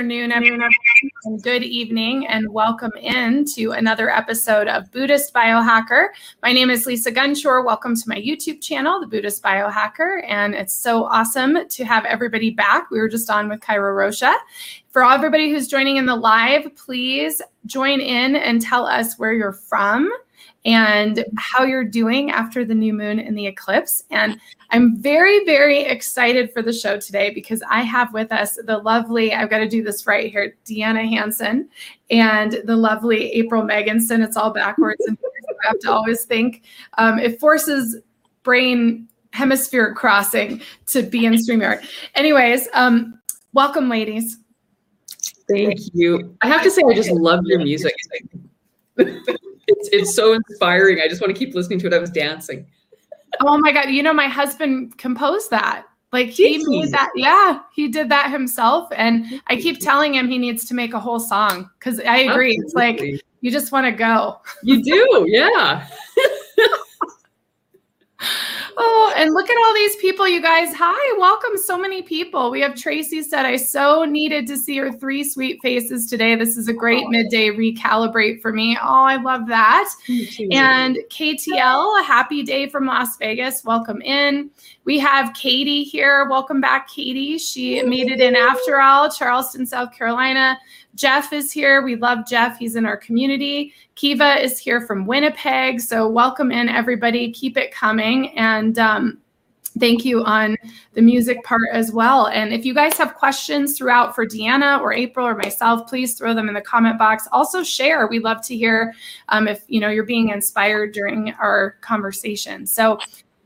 Afternoon, and good evening, and welcome in to another episode of Buddhist Biohacker. My name is Lisa Gunshore. Welcome to my YouTube channel, The Buddhist Biohacker, and it's so awesome to have everybody back. We were just on with Cairo Rocha. For everybody who's joining in the live, please join in and tell us where you're from and how you're doing after the new moon and the eclipse. And I'm very, very excited for the show today because I have with us the lovely, I've got to do this right here, Deanna Hansen and the lovely April Meganson. It's all backwards. and I have to always think um, it forces brain hemisphere crossing to be in StreamYard. Anyways, um, welcome, ladies. Thank you. I have to say, I just love your music. it's it's so inspiring. I just want to keep listening to it. I was dancing. Oh my god! You know, my husband composed that. Like he Jeez. made that. Yeah, he did that himself. And I keep telling him he needs to make a whole song because I agree. Absolutely. It's like you just want to go. You do, yeah. Oh, and look at all these people, you guys. Hi, welcome. So many people. We have Tracy said, I so needed to see your three sweet faces today. This is a great midday recalibrate for me. Oh, I love that. And KTL, a happy day from Las Vegas. Welcome in. We have Katie here. Welcome back, Katie. She made it in after all, Charleston, South Carolina. Jeff is here. We love Jeff. He's in our community. Kiva is here from Winnipeg. So welcome in, everybody. Keep it coming. And um, thank you on the music part as well. And if you guys have questions throughout for Deanna or April or myself, please throw them in the comment box. Also share. We love to hear um, if you know you're being inspired during our conversation. So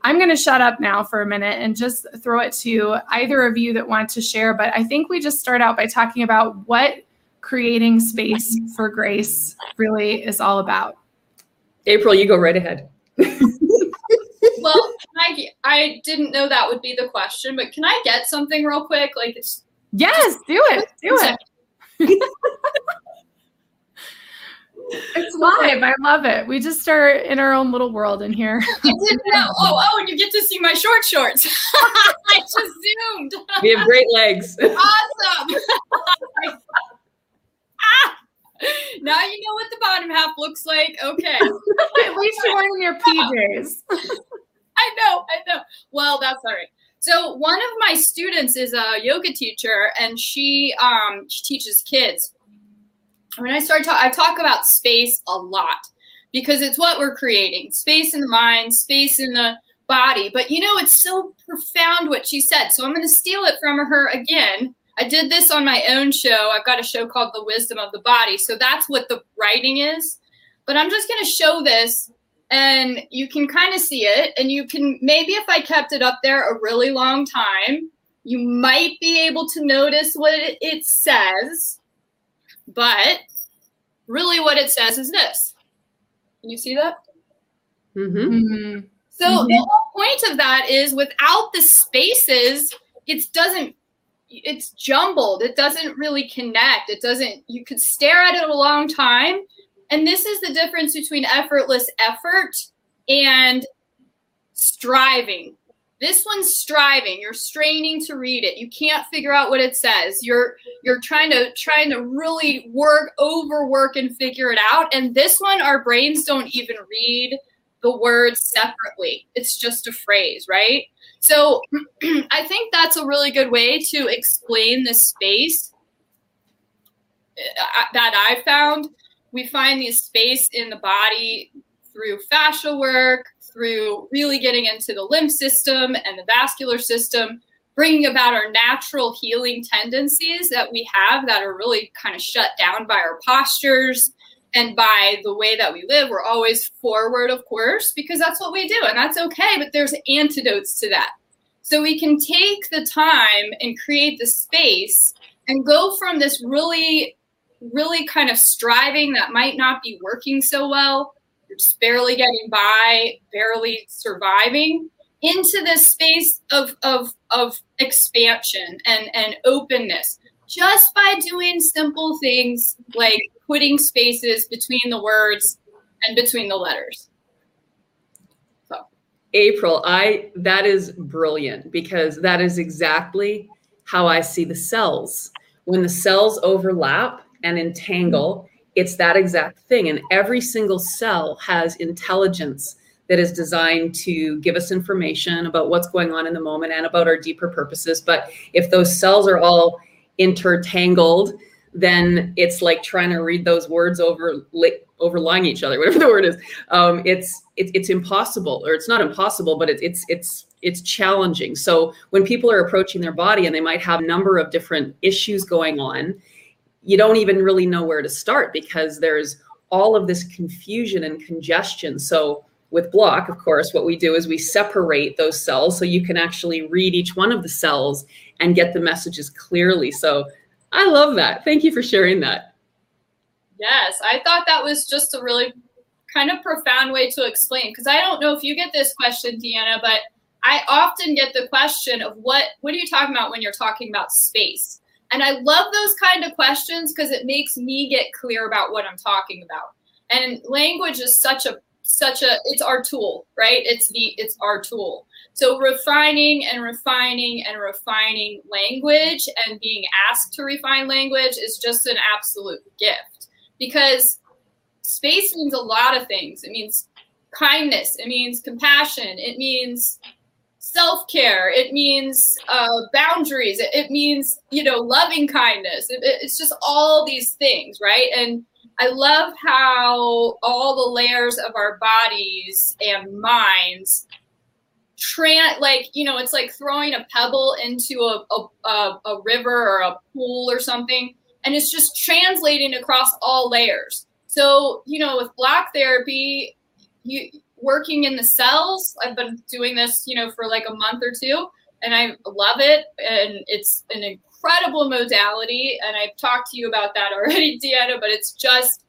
I'm going to shut up now for a minute and just throw it to either of you that want to share. But I think we just start out by talking about what creating space for grace really is all about. April, you go right ahead. well, I I didn't know that would be the question, but can I get something real quick? Like it's Yes, do it. Do it. it's live. I love it. We just are in our own little world in here. I. Oh, oh, and you get to see my short shorts. I just zoomed. We have great legs. Awesome. now you know what the bottom half looks like. Okay. At least you're wearing your PJs. I know, I know. Well, that's all right. So one of my students is a yoga teacher, and she um, she teaches kids. When I start talk, I talk about space a lot because it's what we're creating: space in the mind, space in the body. But you know, it's so profound what she said. So I'm going to steal it from her again I did this on my own show. I've got a show called The Wisdom of the Body. So that's what the writing is. But I'm just going to show this and you can kind of see it. And you can maybe if I kept it up there a really long time, you might be able to notice what it, it says. But really, what it says is this. Can you see that? Mm-hmm. Mm-hmm. So mm-hmm. the whole point of that is without the spaces, it doesn't it's jumbled. It doesn't really connect. It doesn't, you could stare at it a long time. And this is the difference between effortless effort and striving. This one's striving. You're straining to read it. You can't figure out what it says. You're you're trying to trying to really work overwork and figure it out. And this one our brains don't even read the words separately. It's just a phrase, right? So I think that's a really good way to explain the space uh, that I found. We find the space in the body through fascia work, through really getting into the lymph system and the vascular system, bringing about our natural healing tendencies that we have that are really kind of shut down by our postures and by the way that we live. We're always forward, of course, because that's what we do, and that's okay. But there's antidotes to that. So we can take the time and create the space and go from this really, really kind of striving that might not be working so well. Just barely getting by, barely surviving into this space of, of, of expansion and, and openness just by doing simple things like putting spaces between the words and between the letters. So. April, I that is brilliant because that is exactly how I see the cells. when the cells overlap and entangle, it's that exact thing. And every single cell has intelligence that is designed to give us information about what's going on in the moment and about our deeper purposes. But if those cells are all intertangled, then it's like trying to read those words over overlying each other, whatever the word is. Um, it's it, it's impossible, or it's not impossible, but it's it's it's it's challenging. So when people are approaching their body and they might have a number of different issues going on, you don't even really know where to start because there's all of this confusion and congestion. So with block, of course, what we do is we separate those cells so you can actually read each one of the cells and get the messages clearly. So I love that. Thank you for sharing that. Yes, I thought that was just a really kind of profound way to explain because I don't know if you get this question, Deanna, but I often get the question of what what are you talking about when you're talking about space? And I love those kind of questions because it makes me get clear about what I'm talking about. And language is such a such a it's our tool, right? It's the it's our tool. So refining and refining and refining language and being asked to refine language is just an absolute gift because space means a lot of things. It means kindness, it means compassion, it means self care, it means uh, boundaries, it, it, means, you know, loving kindness. It, it's just all these things, right? And I love how all the layers of our bodies and minds tran like you know it's like throwing a pebble into a, a, a, a river or a pool or something and it's just translating across all layers so you know with block therapy you working in the cells i've been doing this you know for like a month or two and i love it and it's an incredible modality and i've talked to you about that already deanna but it's just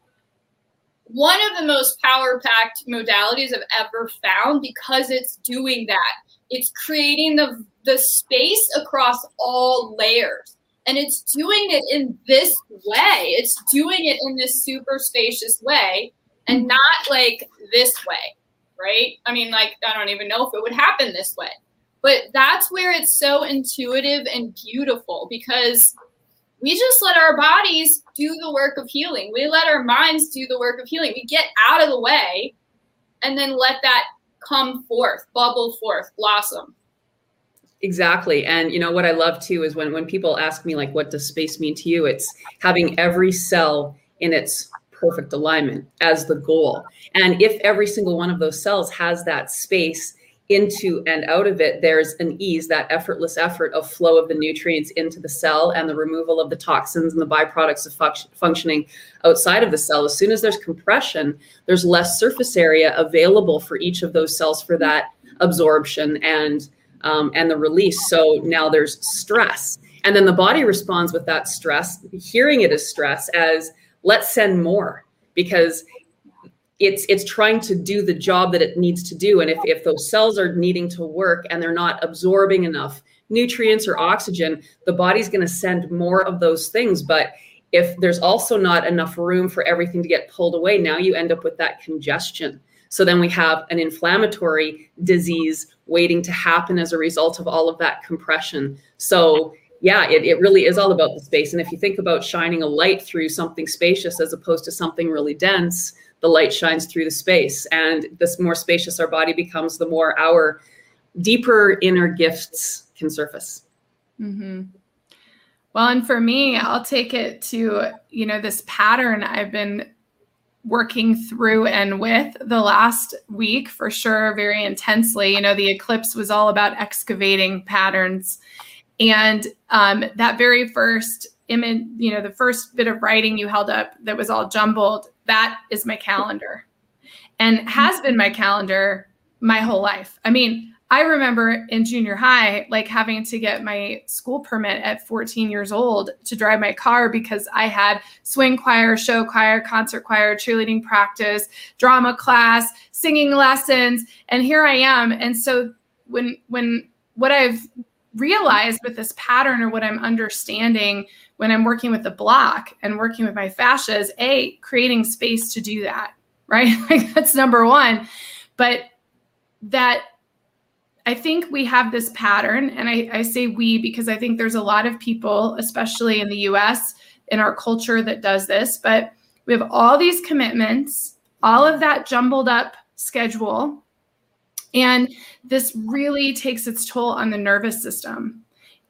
one of the most power packed modalities I've ever found because it's doing that. It's creating the, the space across all layers. And it's doing it in this way. It's doing it in this super spacious way and not like this way, right? I mean, like, I don't even know if it would happen this way. But that's where it's so intuitive and beautiful because we just let our bodies do the work of healing. We let our minds do the work of healing. We get out of the way and then let that come forth, bubble forth, blossom. Exactly. And you know what I love too is when when people ask me like what does space mean to you? It's having every cell in its perfect alignment as the goal. And if every single one of those cells has that space into and out of it, there's an ease, that effortless effort of flow of the nutrients into the cell and the removal of the toxins and the byproducts of fu- functioning outside of the cell. As soon as there's compression, there's less surface area available for each of those cells for that absorption and um, and the release. So now there's stress, and then the body responds with that stress, hearing it as stress, as let's send more because it's it's trying to do the job that it needs to do. And if, if those cells are needing to work and they're not absorbing enough nutrients or oxygen the body's going to send more of those things. But if there's also not enough room for everything to get pulled away now you end up with that congestion. So then we have an inflammatory disease waiting to happen as a result of all of that compression. So yeah, it, it really is all about the space. And if you think about shining a light through something spacious as opposed to something really dense, the light shines through the space. And the more spacious our body becomes, the more our deeper inner gifts can surface. Mm-hmm. Well, and for me, I'll take it to, you know, this pattern I've been working through and with the last week for sure, very intensely. You know, the eclipse was all about excavating patterns. And um, that very first image, you know, the first bit of writing you held up that was all jumbled, that is my calendar and has been my calendar my whole life. I mean, I remember in junior high, like having to get my school permit at 14 years old to drive my car because I had swing choir, show choir, concert choir, cheerleading practice, drama class, singing lessons, and here I am. And so when when what I've realized with this pattern or what I'm understanding when I'm working with the block and working with my fascia is a creating space to do that, right? like that's number one. But that I think we have this pattern, and I, I say we because I think there's a lot of people, especially in the US, in our culture that does this, but we have all these commitments, all of that jumbled up schedule. And this really takes its toll on the nervous system.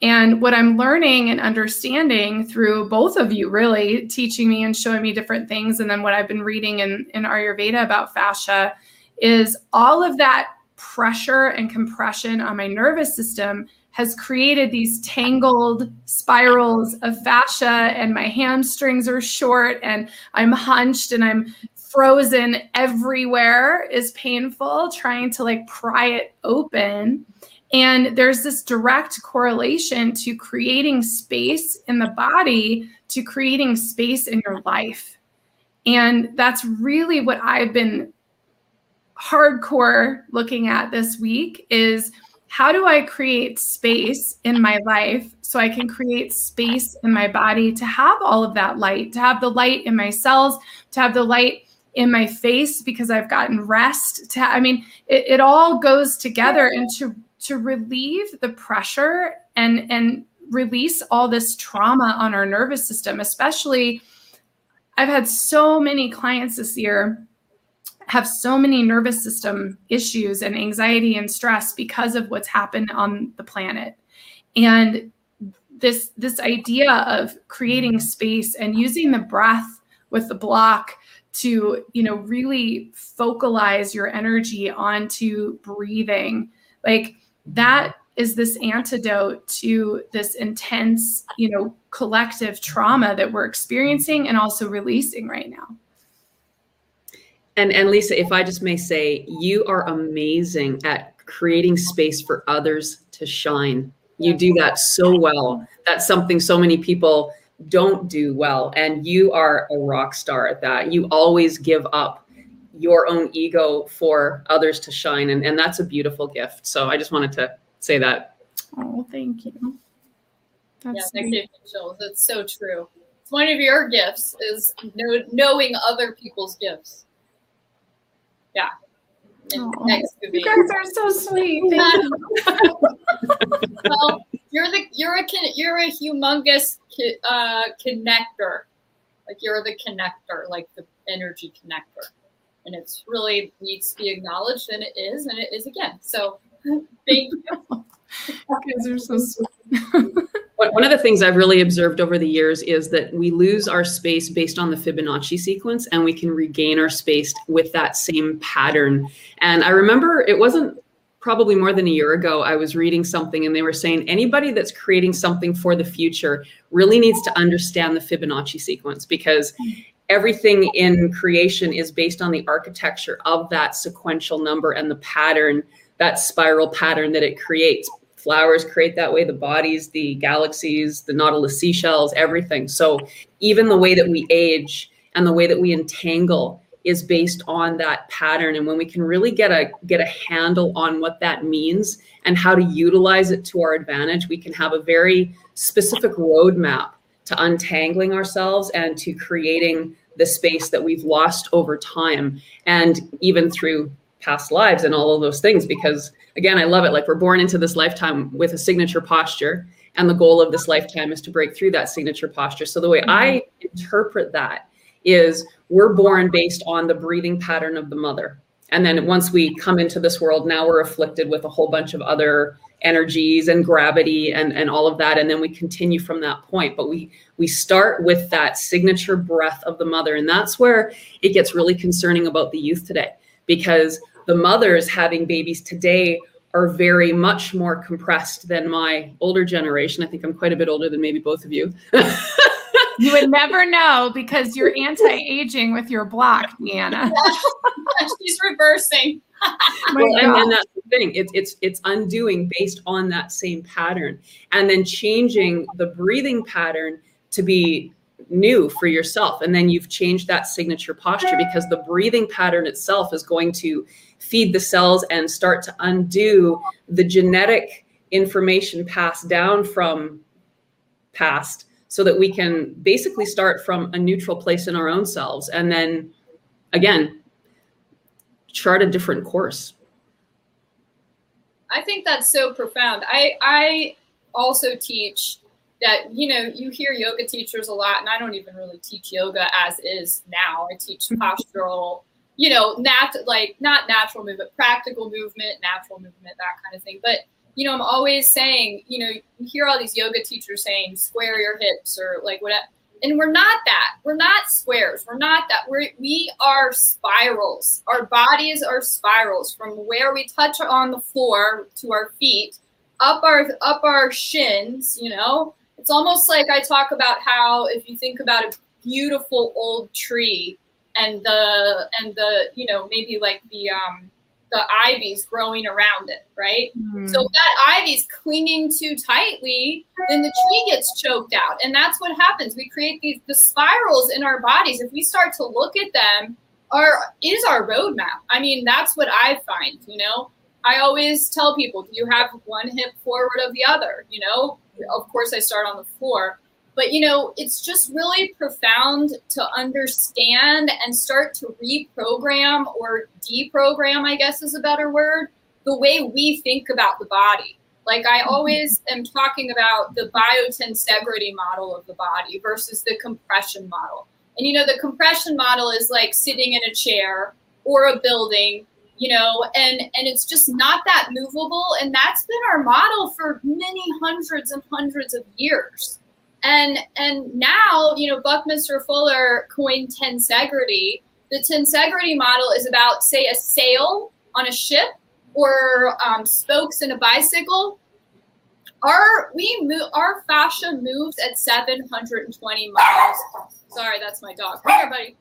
And what I'm learning and understanding through both of you really teaching me and showing me different things, and then what I've been reading in, in Ayurveda about fascia is all of that pressure and compression on my nervous system has created these tangled spirals of fascia, and my hamstrings are short, and I'm hunched and I'm frozen everywhere is painful, trying to like pry it open. And there's this direct correlation to creating space in the body to creating space in your life. And that's really what I've been hardcore looking at this week is how do I create space in my life so I can create space in my body to have all of that light, to have the light in my cells, to have the light in my face because I've gotten rest. To I mean, it, it all goes together and to to relieve the pressure and and release all this trauma on our nervous system, especially I've had so many clients this year have so many nervous system issues and anxiety and stress because of what's happened on the planet. And this this idea of creating space and using the breath with the block to you know really focalize your energy onto breathing. Like that is this antidote to this intense you know collective trauma that we're experiencing and also releasing right now. And and lisa if i just may say you are amazing at creating space for others to shine. You do that so well. That's something so many people don't do well and you are a rock star at that you always give up your own ego for others to shine and, and that's a beautiful gift so i just wanted to say that oh thank you that's yeah, thank chills. It's so true. It's one of your gifts is know, knowing other people's gifts. Yeah. Oh, you guys are so sweet. well, you're the you're a you're a humongous uh, connector. Like you're the connector, like the energy connector, and it's really needs to be acknowledged, and it is, and it is again. So, thank you. you guys are so sweet. One of the things I've really observed over the years is that we lose our space based on the Fibonacci sequence and we can regain our space with that same pattern. And I remember it wasn't probably more than a year ago, I was reading something and they were saying anybody that's creating something for the future really needs to understand the Fibonacci sequence because everything in creation is based on the architecture of that sequential number and the pattern, that spiral pattern that it creates. Flowers create that way the bodies the galaxies the nautilus seashells everything. So even the way that we age and the way that we entangle is based on that pattern and when we can really get a get a handle on what that means and how to utilize it to our advantage we can have a very specific roadmap to untangling ourselves and to creating the space that we've lost over time and even through past lives and all of those things because again, I love it. Like we're born into this lifetime with a signature posture, and the goal of this lifetime is to break through that signature posture. So the way mm-hmm. I interpret that is we're born based on the breathing pattern of the mother. And then once we come into this world, now we're afflicted with a whole bunch of other energies and gravity and, and all of that. And then we continue from that point. But we we start with that signature breath of the mother. And that's where it gets really concerning about the youth today because the mothers having babies today are very much more compressed than my older generation. I think I'm quite a bit older than maybe both of you. you would never know because you're anti-aging with your block, Deanna. She's reversing. well, and, and, that's the thing. It's it's it's undoing based on that same pattern, and then changing the breathing pattern to be new for yourself. And then you've changed that signature posture because the breathing pattern itself is going to feed the cells and start to undo the genetic information passed down from past so that we can basically start from a neutral place in our own selves and then again chart a different course I think that's so profound. I I also teach that you know you hear yoga teachers a lot, and I don't even really teach yoga as is now. I teach mm-hmm. postural, you know, nat like not natural movement, practical movement, natural movement, that kind of thing. But you know, I'm always saying, you know, you hear all these yoga teachers saying square your hips or like whatever. And we're not that. We're not squares. We're not that. We're, we are spirals. Our bodies are spirals from where we touch on the floor to our feet, up our up our shins, you know. It's almost like I talk about how if you think about a beautiful old tree and the and the, you know, maybe like the um the ivy's growing around it, right? Mm-hmm. So if that ivy's clinging too tightly, then the tree gets choked out. And that's what happens. We create these the spirals in our bodies. If we start to look at them, our is our roadmap. I mean, that's what I find, you know. I always tell people, do you have one hip forward of the other? You know, of course I start on the floor but you know it's just really profound to understand and start to reprogram or deprogram i guess is a better word the way we think about the body. Like i mm-hmm. always am talking about the biotensegrity model of the body versus the compression model. And you know the compression model is like sitting in a chair or a building you know and and it's just not that movable. And that's been our model for many hundreds and hundreds of years and and now, you know, Buckminster Fuller coined tensegrity. The tensegrity model is about, say, a sail on a ship or um, spokes in a bicycle. Our we move our fascia moves at 720 miles. Sorry, that's my dog. Come here, buddy.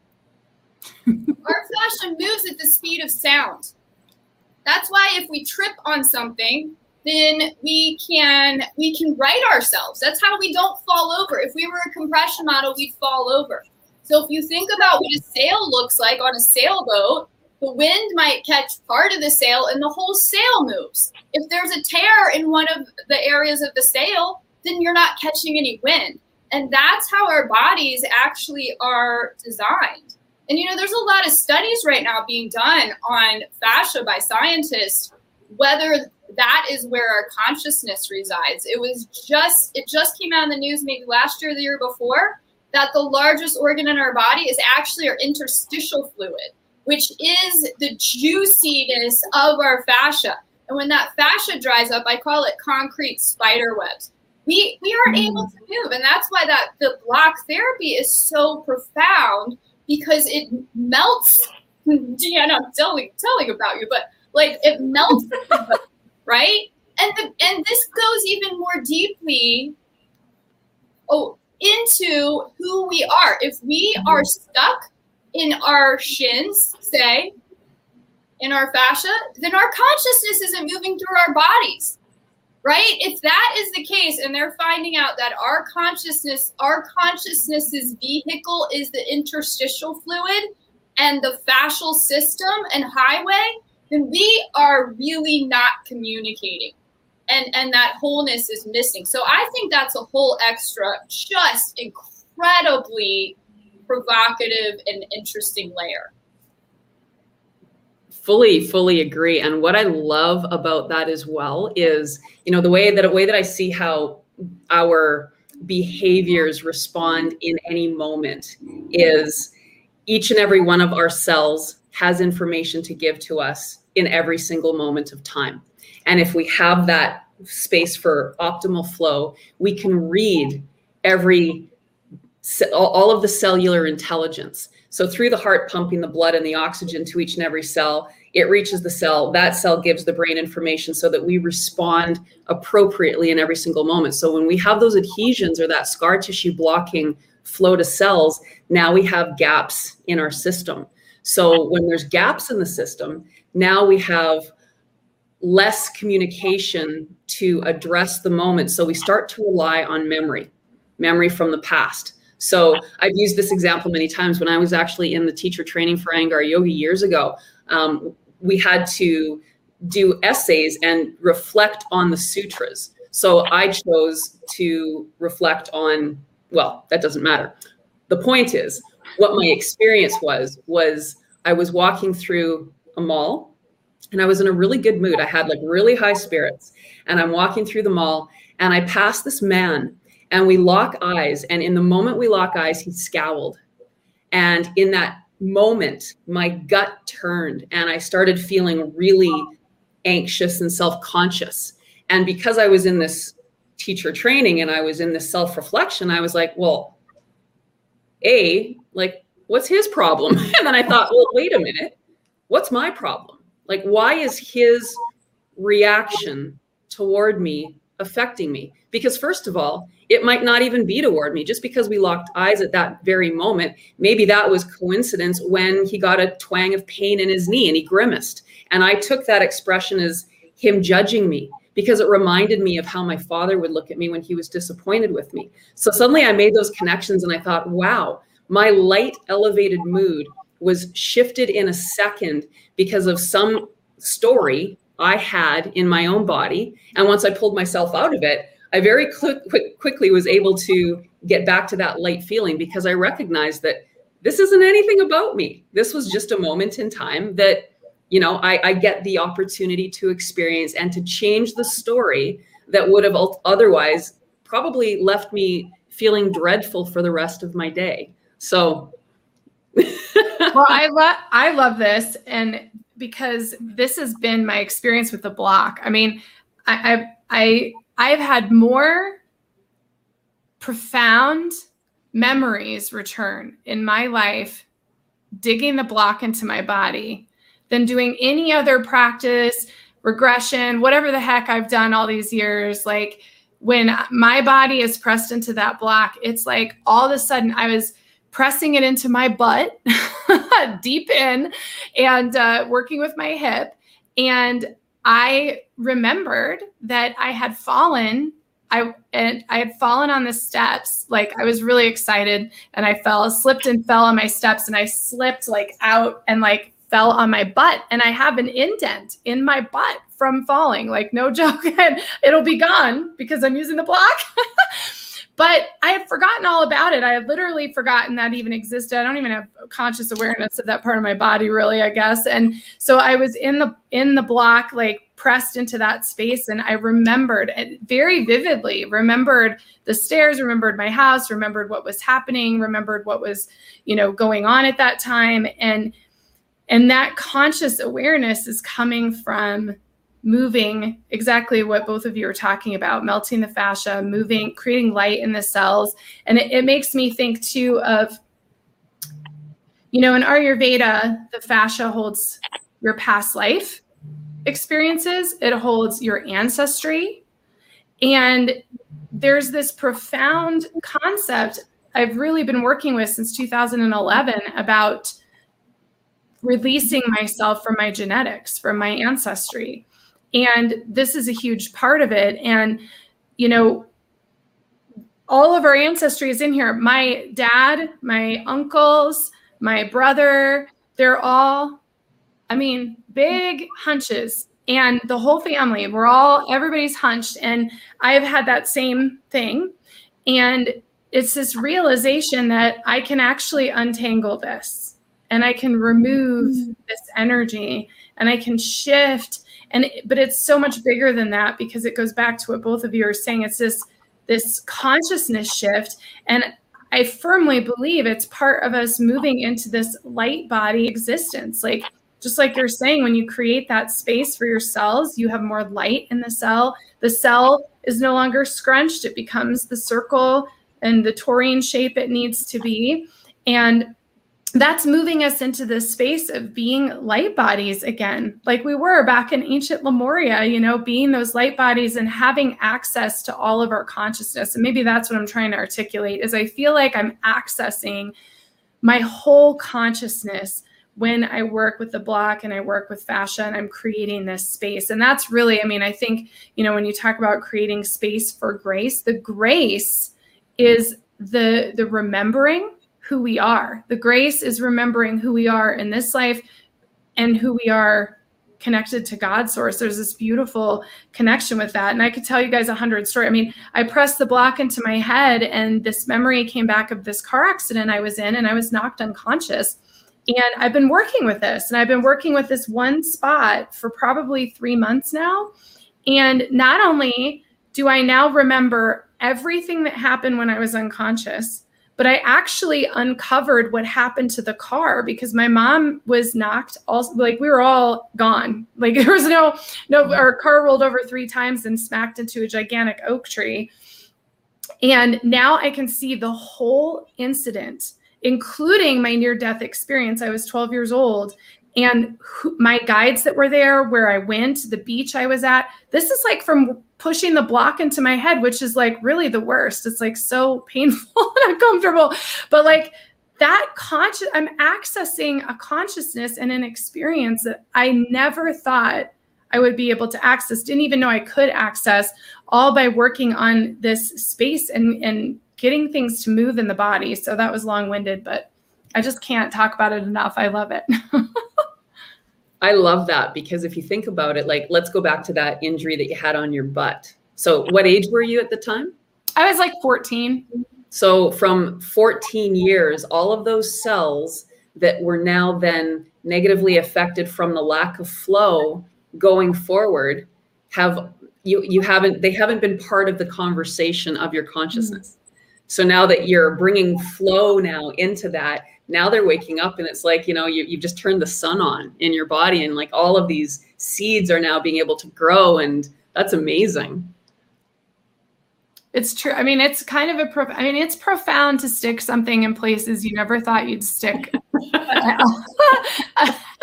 our fascia moves at the speed of sound. That's why if we trip on something, then we can we can right ourselves. That's how we don't fall over. If we were a compression model, we'd fall over. So if you think about what a sail looks like on a sailboat, the wind might catch part of the sail and the whole sail moves. If there's a tear in one of the areas of the sail, then you're not catching any wind. And that's how our bodies actually are designed. And you know, there's a lot of studies right now being done on fascia by scientists, whether that is where our consciousness resides. It was just it just came out in the news maybe last year, the year before, that the largest organ in our body is actually our interstitial fluid, which is the juiciness of our fascia. And when that fascia dries up, I call it concrete spider webs. We we aren't mm. able to move, and that's why that the block therapy is so profound because it melts. Deanna, I'm telling telling about you, but like it melts right? And the, and this goes even more deeply oh into who we are. If we mm-hmm. are stuck in our shins, say, in our fascia, then our consciousness isn't moving through our bodies. Right? If that is the case, and they're finding out that our consciousness, our consciousness's vehicle is the interstitial fluid and the fascial system and highway, then we are really not communicating. And and that wholeness is missing. So i think that's a whole extra just incredibly provocative and interesting layer. Fully fully agree. And what i love about that as well is you know the way that a way that i see how our behaviors respond in any moment is each and every one of our cells has information to give to us in every single moment of time. And if we have that space for optimal flow, we can read every all of the cellular intelligence. So through the heart pumping the blood and the oxygen to each and every cell, it reaches the cell. That cell gives the brain information so that we respond appropriately in every single moment. So when we have those adhesions or that scar tissue blocking flow to cells, now we have gaps in our system. So when there's gaps in the system, now we have less communication to address the moment. So we start to rely on memory, memory from the past. So I've used this example many times when I was actually in the teacher training for Iyengar Yoga years ago. Um, we had to do essays and reflect on the sutras. So I chose to reflect on, well, that doesn't matter. The point is, what my experience was was I was walking through a mall and I was in a really good mood. I had like really high spirits, and I'm walking through the mall, and I pass this man, and we lock eyes. And in the moment we lock eyes, he scowled. And in that moment, my gut turned, and I started feeling really anxious and self conscious. And because I was in this teacher training and I was in this self reflection, I was like, well, A, like, what's his problem? And then I thought, well, wait a minute, what's my problem? Like, why is his reaction toward me affecting me? Because, first of all, it might not even be toward me just because we locked eyes at that very moment. Maybe that was coincidence when he got a twang of pain in his knee and he grimaced. And I took that expression as him judging me because it reminded me of how my father would look at me when he was disappointed with me. So suddenly I made those connections and I thought, wow, my light, elevated mood was shifted in a second because of some story I had in my own body. And once I pulled myself out of it, I very quick, quick, quickly was able to get back to that light feeling because I recognized that this isn't anything about me. This was just a moment in time that you know I, I get the opportunity to experience and to change the story that would have otherwise probably left me feeling dreadful for the rest of my day so well i love i love this and because this has been my experience with the block i mean i i, I i've had more profound memories return in my life digging the block into my body than doing any other practice, regression, whatever the heck I've done all these years. Like when my body is pressed into that block, it's like all of a sudden I was pressing it into my butt deep in and uh, working with my hip. And I remembered that I had fallen. I and I had fallen on the steps. Like I was really excited, and I fell, slipped and fell on my steps, and I slipped like out and like fell on my butt and I have an indent in my butt from falling. Like, no joke. And it'll be gone because I'm using the block. but I had forgotten all about it. I had literally forgotten that even existed. I don't even have conscious awareness of that part of my body, really, I guess. And so I was in the in the block, like pressed into that space, and I remembered it very vividly. Remembered the stairs, remembered my house, remembered what was happening, remembered what was, you know, going on at that time, and and that conscious awareness is coming from moving exactly what both of you are talking about melting the fascia moving creating light in the cells. And it, it, makes me think too of you know in ayurveda the fascia holds your past life experiences. It holds your ancestry. And there's this profound concept i've really been working with since 2011 about releasing myself from my genetics, from my ancestry. And this is a huge part of it. And, you know, all of our ancestry is in here. My dad, my uncles, my brother, they're all, I mean, big hunches. And the whole family, we're all, everybody's hunched. And I've had that same thing. And it's this realization that I can actually untangle this and I can remove mm-hmm. this energy and I can shift and but it's so much bigger than that because it goes back to what both of you are saying. It's this this consciousness shift. And I firmly believe it's part of us moving into this light body existence. Like just like you're saying when you create that space for your cells you have more light in the cell. The cell is no longer scrunched. It becomes the circle and the taurine shape it needs to be. And that's moving us into this space of being light bodies again, like we were back in ancient Lemuria, you know, being those light bodies and having access to all of our consciousness. And maybe that's what I'm trying to articulate is I feel like I'm accessing my whole consciousness when I work with the block and I work with fascia and I'm creating this space. And that's really, I mean, I think, you know, when you talk about creating space for grace, the grace is the the remembering who we are. The grace is remembering who we are in this life and who we are connected to God source. There's this beautiful connection with that. And I could tell you guys a hundred story. I mean, I pressed the block into my head and this memory came back of this car accident I was in and I was knocked unconscious. And I've been working with this, and I've been working with this one spot for probably three months now. And not only do I now remember everything that happened when I was unconscious, but I actually uncovered what happened to the car because my mom was knocked also like we were all gone. Like there was no no mm-hmm. our car rolled over three times and smacked into a gigantic oak tree. And now I can see the whole incident, including my near death experience. I was 12 years old and who, my guides that were there, where I went, the beach I was at. This is like from pushing the block into my head, which is like really the worst. It's like so painful and uncomfortable. But like that conscious, I'm accessing a consciousness and an experience that I never thought I would be able to access, didn't even know I could access, all by working on this space and, and getting things to move in the body. So that was long winded, but I just can't talk about it enough. I love it. I love that because if you think about it, like let's go back to that injury that you had on your butt. So, what age were you at the time? I was like 14. So, from 14 years, all of those cells that were now then negatively affected from the lack of flow going forward have you you haven't they haven't been part of the conversation of your consciousness. Mm-hmm. So now that you're bringing flow now into that, now they're waking up and it's like you know you, you've just turned the sun on in your body and like all of these seeds are now being able to grow and that's amazing. It's true. I mean it's kind of a prof- i mean it's profound to stick something in places you never thought you'd stick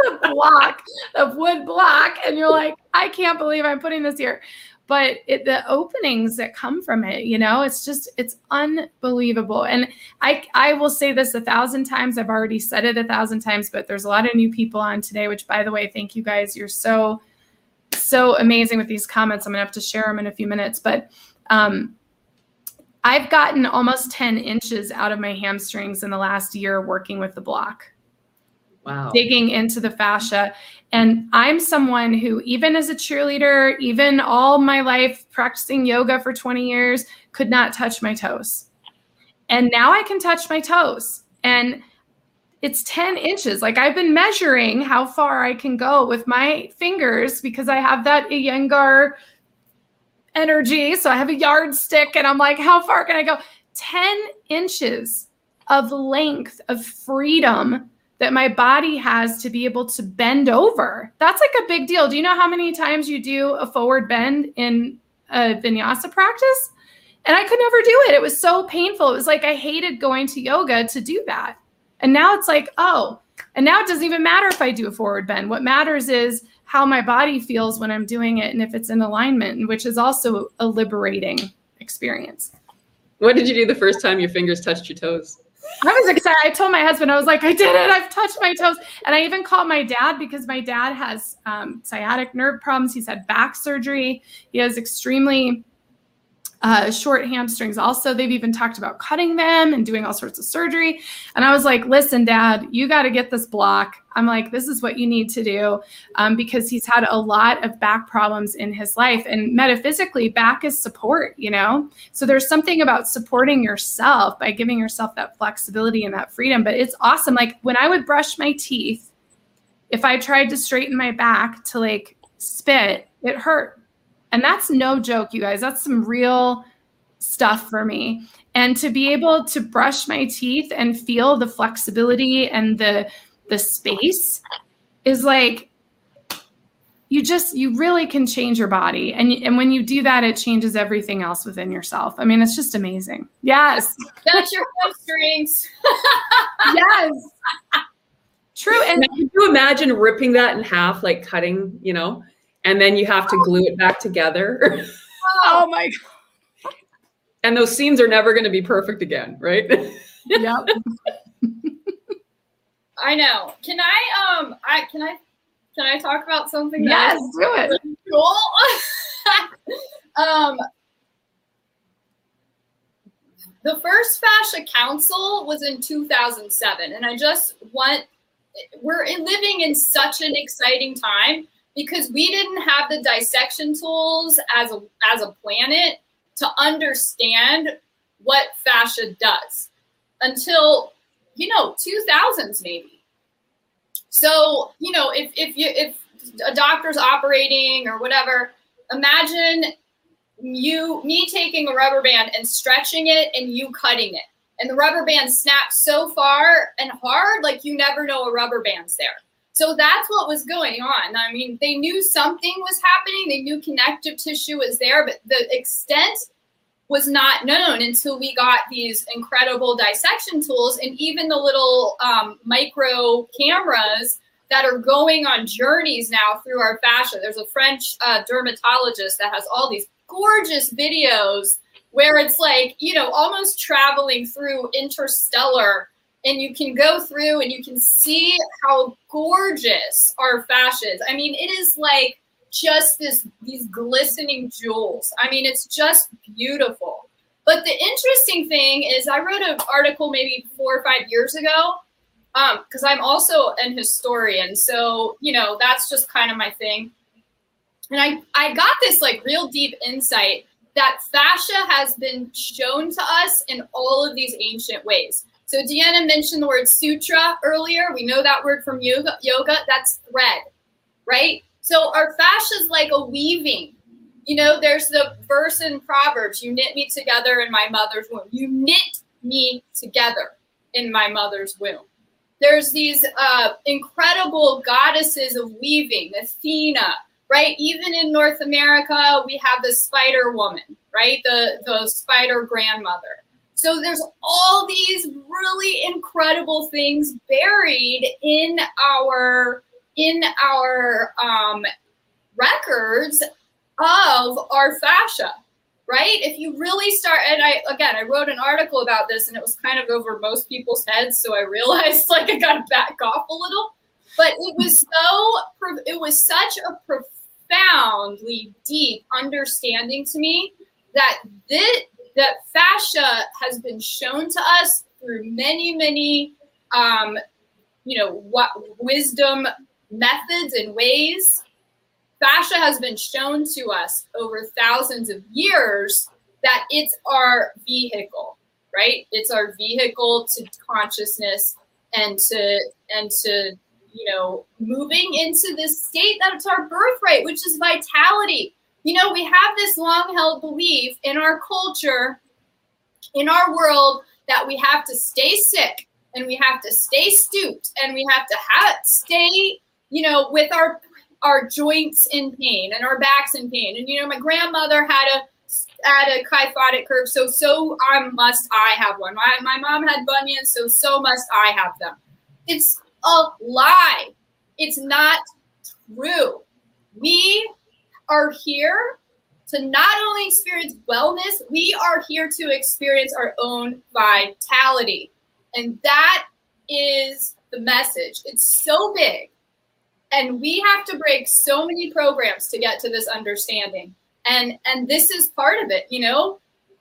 a block of wood block and you're like i can't believe i'm putting this here but it, the openings that come from it you know it's just it's unbelievable. And i i will say this a thousand times. I've already said it a thousand times but there's a lot of new people on today which by the way thank you guys. You're so so amazing with these comments. I'm gonna have to share them in a few minutes but um i've gotten almost 10 inches out of my hamstrings in the last year working with the block wow. digging into the fascia. And I'm someone who, even as a cheerleader, even all my life practicing yoga for 20 years, could not touch my toes. And now I can touch my toes. And it's 10 inches. Like I've been measuring how far I can go with my fingers because I have that Iyengar energy. So I have a yardstick and I'm like, how far can I go? 10 inches of length of freedom that my body has to be able to bend over. That's like a big deal. Do you know how many times you do a forward bend in a vinyasa practice? And I could never do it. It was so painful. It was like I hated going to yoga to do that. And now it's like, oh, and now it doesn't even matter if I do a forward bend. What matters is how my body feels when I'm doing it and if it's in alignment, which is also a liberating experience. What did you do the first time your fingers touched your toes? I was excited. I told my husband, I was like, I did it. I've touched my toes. And I even called my dad because my dad has um, sciatic nerve problems. He's had back surgery. He has extremely uh, short hamstrings. Also, they've even talked about cutting them and doing all sorts of surgery. And I was like, listen, dad, you got to get this block. I'm like, this is what you need to do um, because he's had a lot of back problems in his life. And metaphysically, back is support, you know? So there's something about supporting yourself by giving yourself that flexibility and that freedom. But it's awesome. Like when I would brush my teeth, if I tried to straighten my back to like spit, it hurt and that's no joke, you guys. That's some real stuff for me. And to be able to brush my teeth and feel the flexibility and the the space is like you just you really can change your body. And and when you do that it changes everything else within yourself. I mean it's just amazing. Yes. That's your hamstrings yes. True. And can you imagine ripping that in half like cutting you know and then you have to glue it back together. oh my god. And those seams are never going to be perfect again, right? Yep. I know. Can I um I can I can I talk about something yes, do it. cool? um the first fascia council was in 2007 and I just want we're living in such an exciting time because we didn't have the dissection tools as a as a planet to understand what fascia does until you know 2000s maybe So, you know, if if you if a doctor's operating or whatever, imagine you me taking a rubber band and stretching it and you cutting it. And the rubber band snaps so far and hard like you never know a rubber band's there. So that's what was going on. I mean, they knew something was happening, they knew connective tissue was there, but the extent was not known until we got these incredible dissection tools and even the little um, micro cameras that are going on journeys now through our fascia. There's a French uh, dermatologist that has all these gorgeous videos where it's like, you know, almost traveling through interstellar and you can go through and you can see how gorgeous our fascia. I mean, it is like just this these glistening jewels. I mean, it's just beautiful. But the interesting thing is, I wrote an article maybe four or five years ago because um, I'm also an historian, so you know that's just kind of my thing. And I I got this like real deep insight that fascia has been shown to us in all of these ancient ways. So Deanna mentioned the word sutra earlier. We know that word from yoga. Yoga that's thread, right? So our fascia is like a weaving. You know, there's the verse in Proverbs, you knit me together in my mother's womb. You knit me together in my mother's womb. There's these uh, incredible goddesses of weaving, Athena, right? Even in North America, we have the spider woman, right? The, the spider grandmother. So there's all these really incredible things buried in our in our um, records of our fascia, right? If you really start, and I, again, I wrote an article about this and it was kind of over most people's heads. So I realized like I got to back off a little, but it was so, it was such a profoundly deep understanding to me that this, that fascia has been shown to us through many, many, um, you know, what wisdom methods and ways. Fascia has been shown to us over thousands of years that it's our vehicle, right? It's our vehicle to consciousness and to and to you know moving into this state that's our birthright, which is vitality. You know, we have this long held belief in our culture, in our world, that we have to stay sick and we have to stay stooped and we have to have stay you know, with our our joints in pain and our backs in pain. And you know, my grandmother had a had a kyphotic curve, so so I must I have one. My my mom had bunions, so so must I have them. It's a lie. It's not true. We are here to not only experience wellness, we are here to experience our own vitality. And that is the message. It's so big. And we have to break so many programs to get to this understanding. And and this is part of it you know?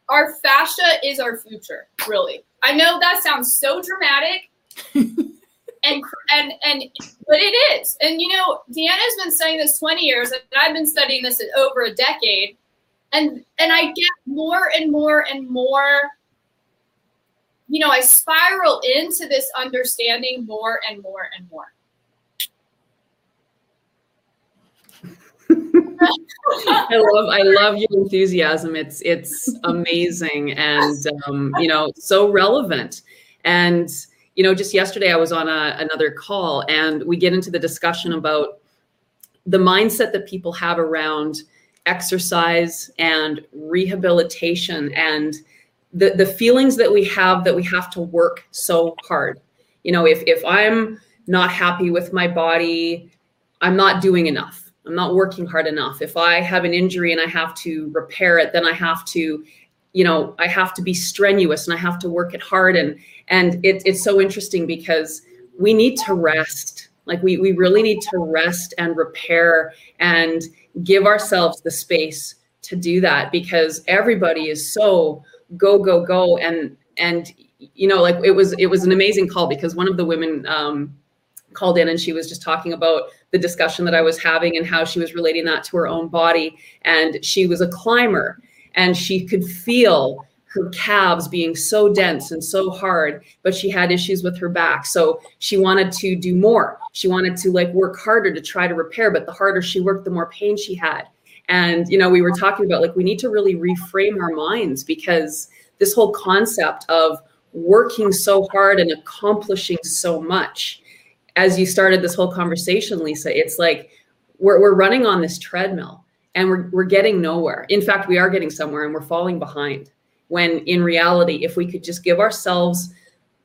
Our fascia is our future really. I know that sounds so dramatic and and and but it is and you know deanna's been studying this 20 years and i've been studying this over a decade and and i get more and more and more you know i spiral into this understanding more and more and more I love I love your enthusiasm. It's it's amazing and um, you know so relevant. And you know, just yesterday I was on a, another call and we get into the discussion about the mindset that people have around exercise and rehabilitation and the the feelings that we have that we have to work so hard. You know, if if I'm not happy with my body, I'm not doing enough I'm not working hard enough. If I have an injury and I have to repair it, then I have to, you know, I have to be strenuous and I have to work it hard. And and it, it's so interesting because we need to rest. Like we we really need to rest and repair and give ourselves the space to do that because everybody is so go go go and and you know like it was it was an amazing call because one of the women um, called in and she was just talking about the discussion that I was having and how she was relating that to her own body. And she was a climber and she could feel her calves being so dense and so hard, but she had issues with her back. So she wanted to do more. She wanted to like work harder to try to repair, but the harder she worked, the more pain she had. And, you know, we were talking about like we need to really reframe our minds because this whole concept of working so hard and accomplishing so much, as you started this whole conversation, Lisa, it's like we're, we're running on this treadmill and we're, we're getting nowhere. In fact, we are getting somewhere and we're falling behind when in reality, if we could just give ourselves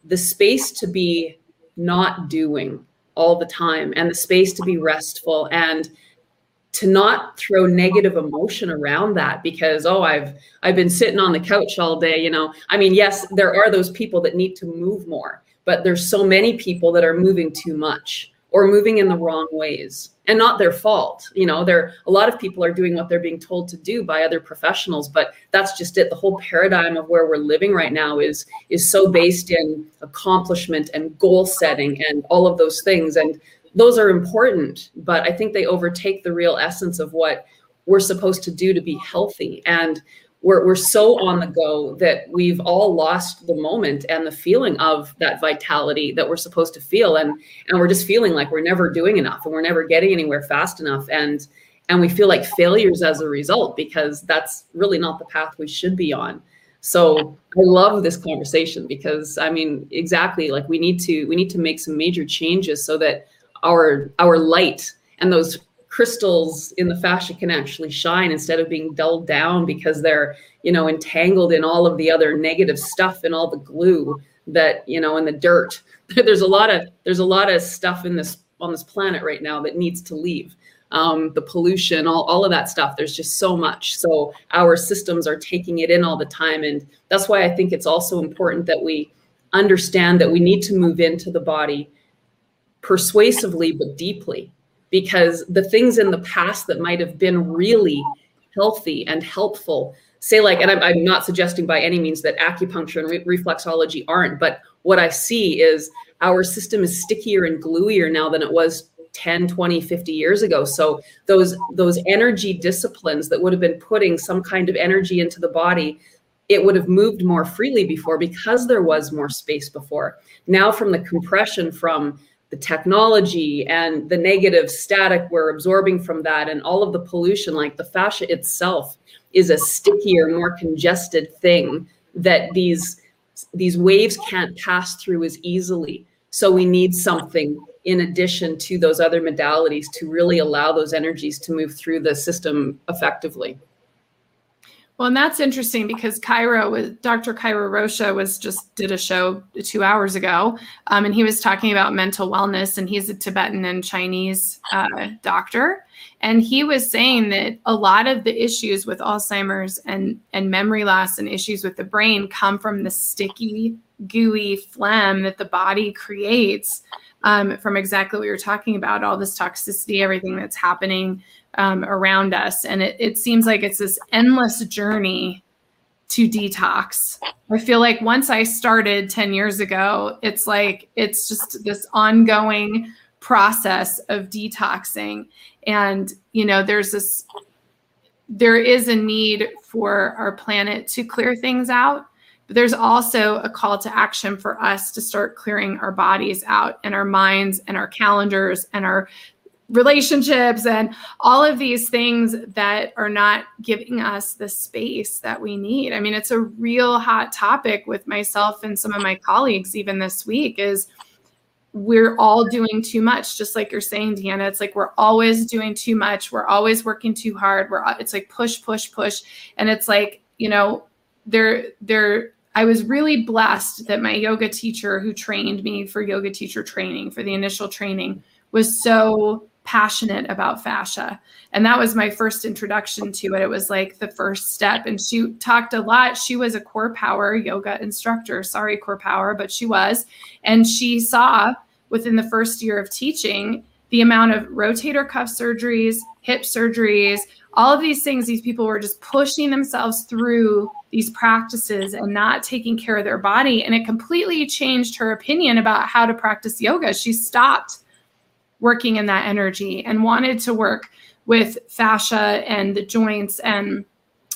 the space to be not doing all the time and the space to be restful and to not throw negative emotion around that because oh i've i've been sitting on the couch all day you know i mean yes there are those people that need to move more but there's so many people that are moving too much or moving in the wrong ways and not their fault you know there a lot of people are doing what they're being told to do by other professionals but that's just it. The whole paradigm of where we're living right now is is so based in accomplishment and goal setting and all of those things and those are important but i think they overtake the real essence of what we're supposed to do to be healthy. And we're, we're so on the go that we've all lost the moment and the feeling of that vitality that we're supposed to feel. And and we're just feeling like we're never doing enough and we're never getting anywhere fast enough. And and we feel like failures as a result because that's really not the path we should be on. So i love this conversation because i mean exactly like we need to we need to make some major changes so that our our light and those crystals in the fascia can actually shine instead of being dulled down because they're you know entangled in all of the other negative stuff and all the glue that you know in the dirt. There's a lot of there's a lot of stuff in this on this planet right now that needs to leave. Um, the pollution all, all of that stuff. There's just so much. So our systems are taking it in all the time. And that's why i think it's also important that we understand that we need to move into the body persuasively but deeply because the things in the past that might have been really healthy and helpful say like and i'm, I'm not suggesting by any means that acupuncture and re- reflexology aren't but what i see is our system is stickier and gluier now than it was 10 20 50 years ago. So those those energy disciplines that would have been putting some kind of energy into the body it would have moved more freely before because there was more space before. Now from the compression from the technology and the negative static we're absorbing from that and all of the pollution like the fascia itself is a stickier more congested thing that these these waves can't pass through as easily. So we need something in addition to those other modalities to really allow those energies to move through the system effectively well, and that's interesting because Cairo was Dr. Cairo Rocha was just did a show two hours ago, um, and he was talking about mental wellness, and he's a Tibetan and Chinese uh, doctor, and he was saying that a lot of the issues with Alzheimer's and and memory loss and issues with the brain come from the sticky, gooey phlegm that the body creates um, from exactly what you're talking about, all this toxicity, everything that's happening um, around us. And it, it seems like it's this endless journey to detox. I feel like once I started 10 years ago, it's like it's just this ongoing process of detoxing. And, you know, there's this, there is a need for our planet to clear things out. But there's also a call to action for us to start clearing our bodies out and our minds and our calendars and our relationships and all of these things that are not giving us the space that we need. I mean, it's a real hot topic with myself and some of my colleagues even this week is we're all doing too much just like you're saying Deanna. It's like we're always doing too much. We're always working too hard. We're it's like push push push. And it's like you know there there I was really blessed that my yoga teacher who trained me for yoga teacher training for the initial training was so passionate about fascia. And that was my first introduction to it. It was like the first step. And she talked a lot. She was a CorePower Yoga instructor. Sorry, CorePower, but she was. And she saw within the first year of teaching the amount of rotator cuff surgeries, hip surgeries, all of these things, these people were just pushing themselves through these practices and not taking care of their body. And it completely changed her opinion about how to practice yoga. She stopped working in that energy and wanted to work with fascia and the joints and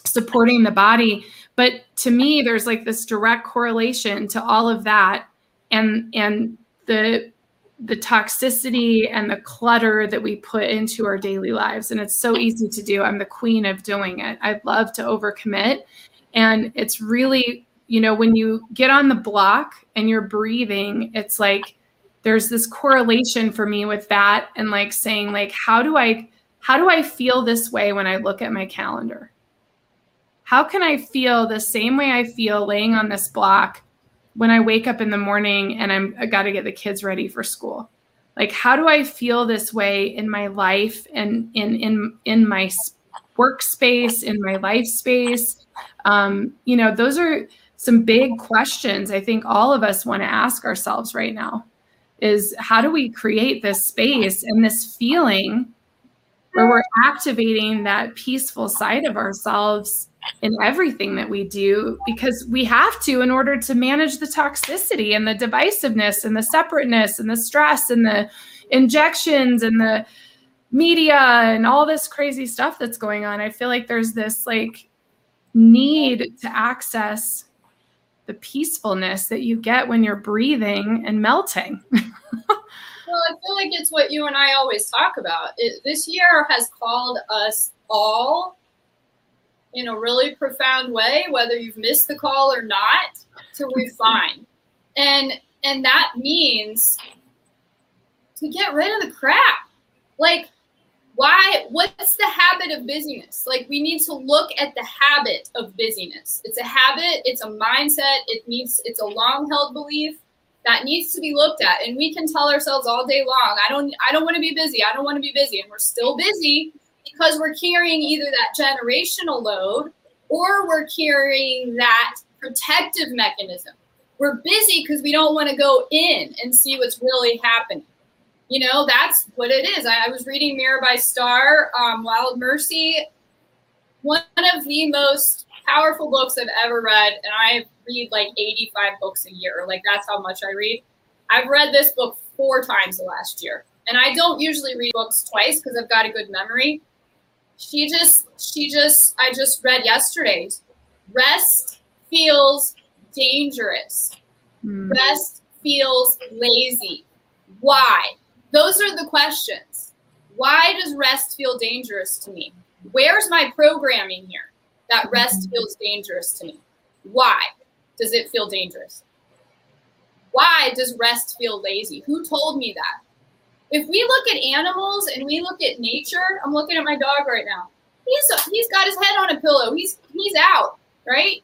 supporting the body But to me, there's like this direct correlation to all of that and and the the toxicity and the clutter that we put into our daily lives. And it's so easy to do. I'm the queen of doing it. I love to overcommit. And it's really, you know, when you get on the block and you're breathing, it's like there's this correlation for me with that and like saying like how do I how do I feel this way when I look at my calendar? How can I feel the same way I feel laying on this block when I wake up in the morning and I'm I got to get the kids ready for school. Like how do I feel this way in my life and in in in my workspace, in my life space? Um, you know, those are some big questions I think all of us want to ask ourselves right now. Is how do we create this space and this feeling where we're activating that peaceful side of ourselves in everything that we do because we have to in order to manage the toxicity and the divisiveness and the separateness and the stress and the injections and the media and all this crazy stuff that's going on. I feel like there's this like need to access the peacefulness that you get when you're breathing and melting. well, I feel like it's what you and I always talk about. It, this year has called us all in a really profound way, whether you've missed the call or not, to refine. And and that means to get rid of the crap. Like why what's the habit of busyness? Like we need to look at the habit of busyness. It's a habit, it's a mindset, it needs it's a long-held belief that needs to be looked at. And we can tell ourselves all day long, I don't I don't want to be busy. I don't want to be busy. And we're still busy because we're carrying either that generational load or we're carrying that protective mechanism. We're busy because we don't want to go in and see what's really happening. You know, that's what it is. I, I was reading Mirabai Starr, um, Wild Mercy, one of the most powerful books I've ever read. And I read like 85 books a year. Like, that's how much I read. I've read this book four times the last year. And I don't usually read books twice because I've got a good memory she just she just i just read yesterday rest feels dangerous mm. rest feels lazy why those are the questions why does rest feel dangerous to me where's my programming here that rest hmm. feels dangerous to me why does it feel dangerous why does rest feel lazy who told me that if we look at animals and we look at nature, I'm looking at my dog right now. He's he's got his head on a pillow. He's he's out, right?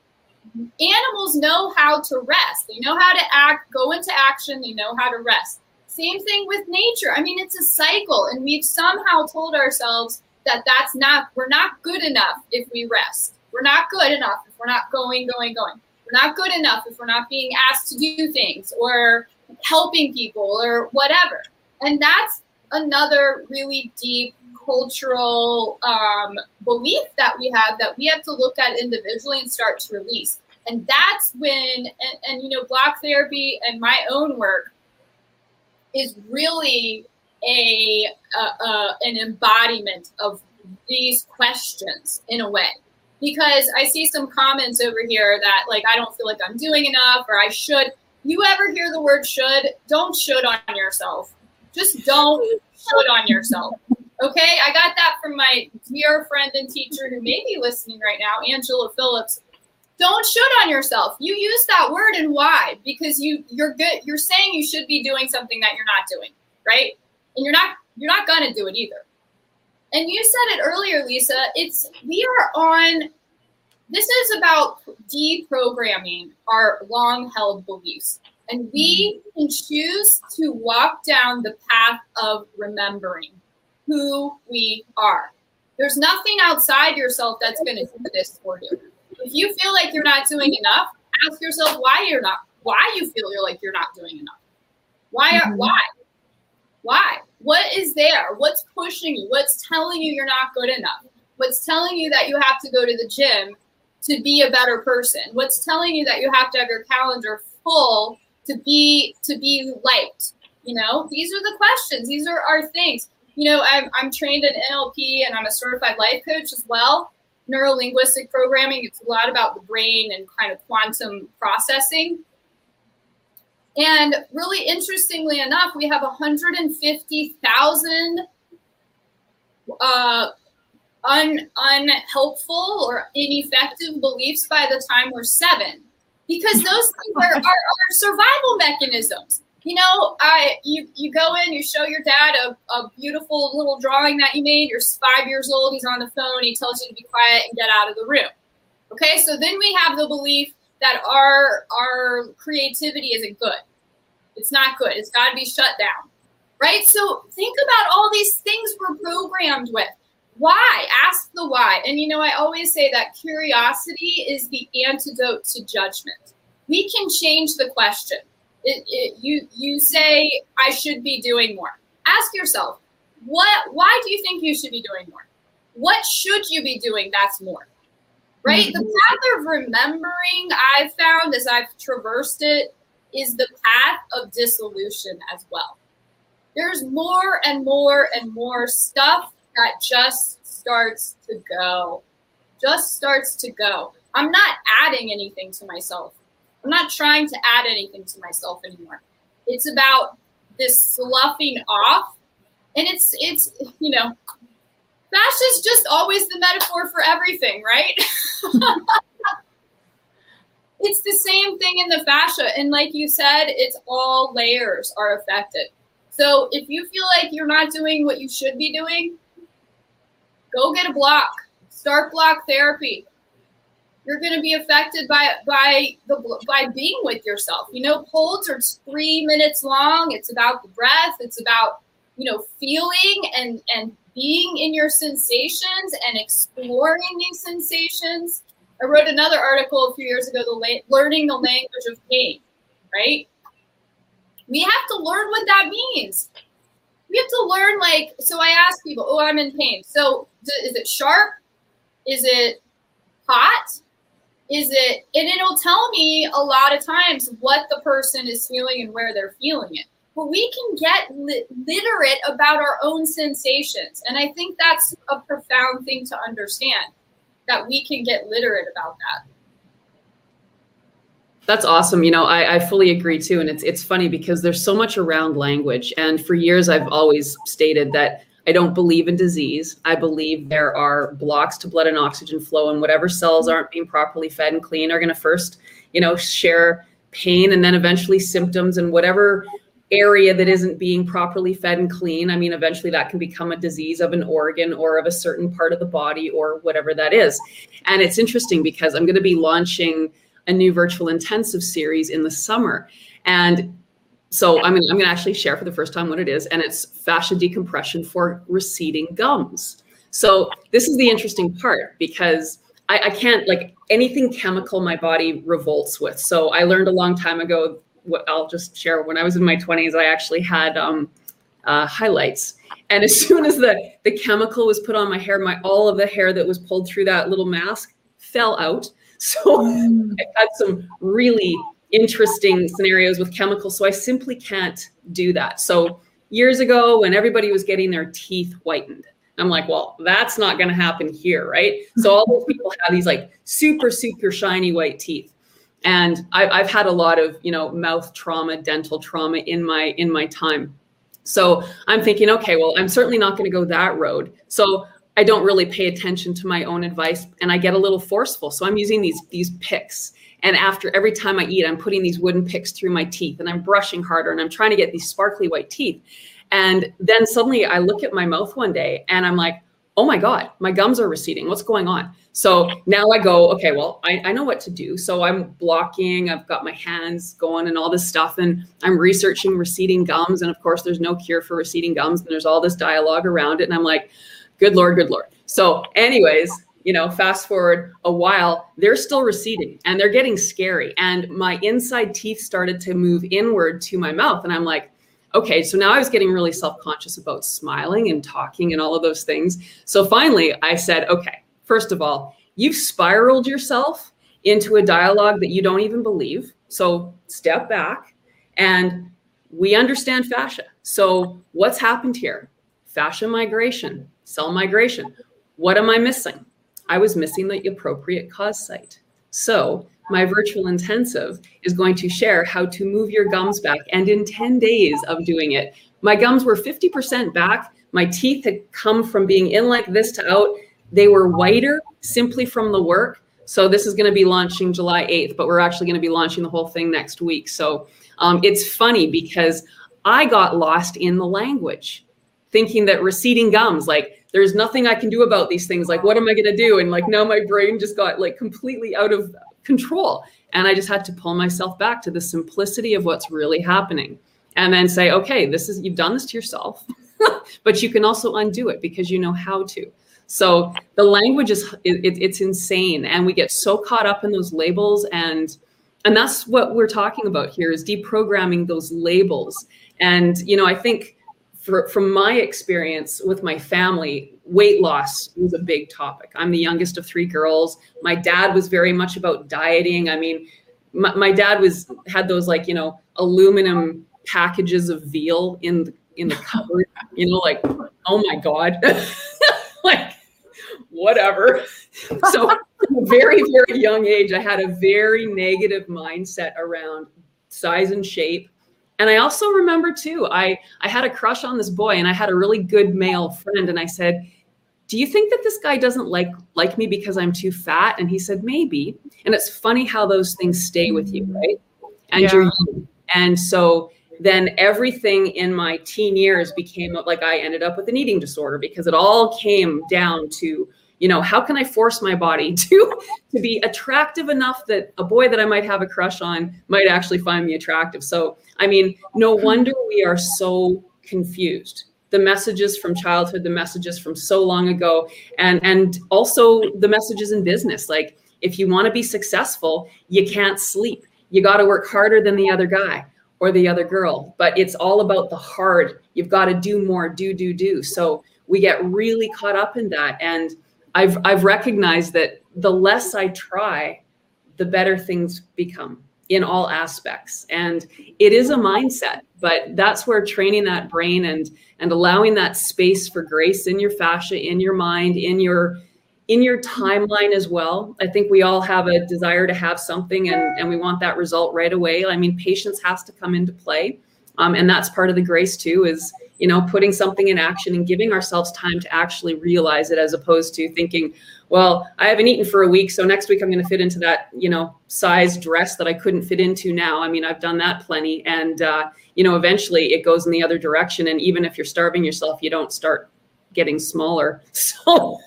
Animals know how to rest. They know how to act, go into action. They know how to rest. Same thing with nature. I mean, it's a cycle, and we've somehow told ourselves that that's not we're not good enough if we rest. We're not good enough if we're not going, going, going. We're not good enough if we're not being asked to do things or helping people or whatever and that's another really deep cultural um, belief that we have that we have to look at individually and start to release. And that's when, and, and you know, block therapy and my own work is really a, a, a an embodiment of these questions in a way because I see some comments over here that like I don't feel like I'm doing enough or I should. You ever hear the word should? Don't should on yourself. Just don't should on yourself. Okay, I got that from my dear friend and teacher who may be listening right now, Angela Phillips. Don't should on yourself. You use that word and why? Because you you're good. You're saying you should be doing something that you're not doing, right? And you're not you're not gonna do it either. And you said it earlier, Lisa. It's we are on. This is about deprogramming our long held beliefs. And we can choose to walk down the path of remembering who we are. There's nothing outside yourself that's going to do this for you. If you feel like you're not doing enough, ask yourself why you're not, why you feel you're like you're not doing enough. Why? Mm-hmm. Why? Why? What is there? What's pushing you? What's telling you you're not good enough? What's telling you that you have to go to the gym to be a better person? What's telling you that you have to have your calendar full to be to be liked you know these are the questions these are our things you know i'm, I'm trained in nlp and i'm a certified life coach as well neurolinguistic programming. It's a lot about the brain and kind of quantum processing. And really interestingly enough, we have 150,000 uh, un, unhelpful or ineffective beliefs by the time we're seven, because those things are, are, are survival mechanisms you know, I you you go in, you show your dad a, a beautiful little drawing that you made. You're five years old. He's on the phone. He tells you to be quiet and get out of the room. Okay, so then we have the belief that our our creativity isn't good. It's not good. It's got to be shut down, right? So think about all these things we're programmed with. Why? Ask the why. And you know, I always say that curiosity is the antidote to judgment. We can change the question it, it, you you say I should be doing more. Ask yourself, what? Why do you think you should be doing more? What should you be doing? That's more, right? Mm-hmm. The path of remembering I've found as I've traversed it is the path of dissolution as well. There's more and more and more stuff that just starts to go, just starts to go. I'm not adding anything to myself. I'm not trying to add anything to myself anymore. It's about this sloughing off. And it's it's you know, is just always the metaphor for everything, right? it's the same thing in the fascia. And like you said, it's all layers are affected. So if you feel like you're not doing what you should be doing, go get a block. Start block therapy you're going to be affected by by the by being with yourself. You know, holds are three minutes long. It's about the breath. It's about you know feeling and and being in your sensations and exploring these sensations. I wrote another article a few years ago, the la- learning the language of pain. Right? We have to learn what that means. We have to learn like so. I ask people, "Oh, I'm in pain." So is it sharp? Is it hot? Is it and it'll tell me a lot of times what the person is feeling and where they're feeling it but we can get li- literate about our own sensations and i think that's a profound thing to understand that we can get literate about that that's awesome. You know, I, I, fully agree too. And it's it's funny because there's so much around language. And for years I've always stated that I don't believe in disease. I believe there are blocks to blood and oxygen flow, and whatever cells aren't being properly fed and clean are going to first, you know, share pain and then eventually symptoms and whatever area that isn't being properly fed and clean. I mean, eventually that can become a disease of an organ or of a certain part of the body or whatever that is. And it's interesting because I'm going to be launching a new virtual intensive series in the summer. And so I'm, I'm going to actually share for the first time what it is, and it's fascia decompression for receding gums. So this is the interesting part because I, I can't like anything chemical my body revolts with. So I learned a long time ago. What I'll just share when I was in my 20s, I actually had um, uh, highlights, and as soon as the the chemical was put on my hair, my all of the hair that was pulled through that little mask fell out. So mm. I had some really interesting scenarios with chemicals. So I simply can't do that. So years ago, when everybody was getting their teeth whitened, I'm like, well, that's not going to happen here, right? So all those people have these like super, super shiny white teeth. And I, I've had a lot of, you know, mouth trauma, dental trauma in my in my time. So I'm thinking, okay, well, I'm certainly not going to go that road. So I don't really pay attention to my own advice, and I get a little forceful. So I'm using these these picks and after every time I eat, I'm putting these wooden picks through my teeth and I'm brushing harder and I'm trying to get these sparkly white teeth. And then suddenly I look at my mouth one day and I'm like, oh my God, my gums are receding. What's going on? So now I go, okay, well, I, I know what to do. So I'm blocking, I've got my hands going and all this stuff. And I'm researching receding gums. And of course, there's no cure for receding gums. And there's all this dialogue around it. And I'm like, good Lord, good Lord. So, anyways, you know, fast forward a while, they're still receding and they're getting scary. And my inside teeth started to move inward to my mouth. And I'm like, okay, so now I was getting really self conscious about smiling and talking and all of those things. So finally, I said, okay, first of all, you've spiraled yourself into a dialogue that you don't even believe. So step back and we understand fascia. So what's happened here? Fascia migration, cell migration. What am I missing? I was missing the appropriate cause site. So my virtual intensive is going to share how to move your gums back. And in 10 days of doing it, my gums were 50% back. My teeth had come from being in like this to out. They were whiter simply from the work. So this is going to be launching July 8th, but we're actually going to be launching the whole thing next week. So um, it's funny because I got lost in the language, thinking that receding gums, like there's nothing I can do about these things. Like, what am I going to do? And like now my brain just got like completely out of control. And I just had to pull myself back to the simplicity of what's really happening and then say, okay, this is, you've done this to yourself, but you can also undo it because you know how to. So the language is, it, it's insane. And we get so caught up in those labels and, and that's what we're talking about here is deprogramming those labels. And, you know, I think for, from my experience with my family, weight loss was a big topic. I'm the youngest of three girls. My dad was very much about dieting. I mean, my, my dad was had those like you know aluminum packages of veal in the, in the cupboard. You know, like oh my god, like whatever. So, from a very very young age, I had a very negative mindset around size and shape. And I also remember too, I I had a crush on this boy, and I had a really good male friend, and I said, do you think that this guy doesn't like like me because I'm too fat? And he said, maybe. And it's funny how those things stay with you, right? And yeah. you're. And so then everything in my teen years became like I ended up with an eating disorder because it all came down to, you know, how can I force my body to to be attractive enough that a boy that I might have a crush on might actually find me attractive. So, I mean, no mm-hmm. wonder we are so confused the messages from childhood, the messages from so long ago, and and also the messages in business. Like if you want to be successful, you can't sleep. You got to work harder than the other guy or the other girl. But it's all about the hard. You've got to do more, do, do, do. So we get really caught up in that. And I've I've recognized that the less I try, the better things become in all aspects. And it is a mindset, but that's where training that brain and and allowing that space for grace in your fascia, in your mind, in your in your timeline as well. I think we all have a desire to have something and, and we want that result right away. I mean, patience has to come into play. Um, and that's part of the grace too, is you know, putting something in action and giving ourselves time to actually realize it as opposed to thinking, well, I haven't eaten for a week, so next week I'm going to fit into that, you know, size dress that I couldn't fit into now. I mean, I've done that plenty. And, uh, you know, eventually it goes in the other direction. And even if you're starving yourself, you don't start getting smaller. So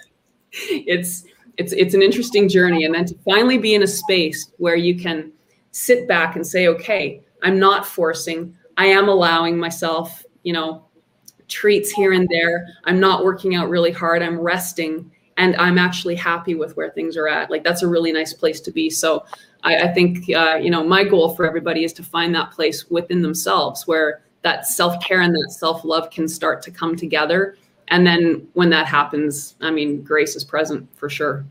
it's, it's, it's an interesting journey. And then to finally be in a space where you can sit back and say, okay, I'm not forcing, I am allowing myself, you know, treats here and there. I'm not working out really hard. I'm resting and I'm actually happy with where things are at. Like that's a really nice place to be. So I, I think, uh, you know, my goal for everybody is to find that place within themselves where that self care and that self love can start to come together. And then when that happens, I mean, grace is present for sure.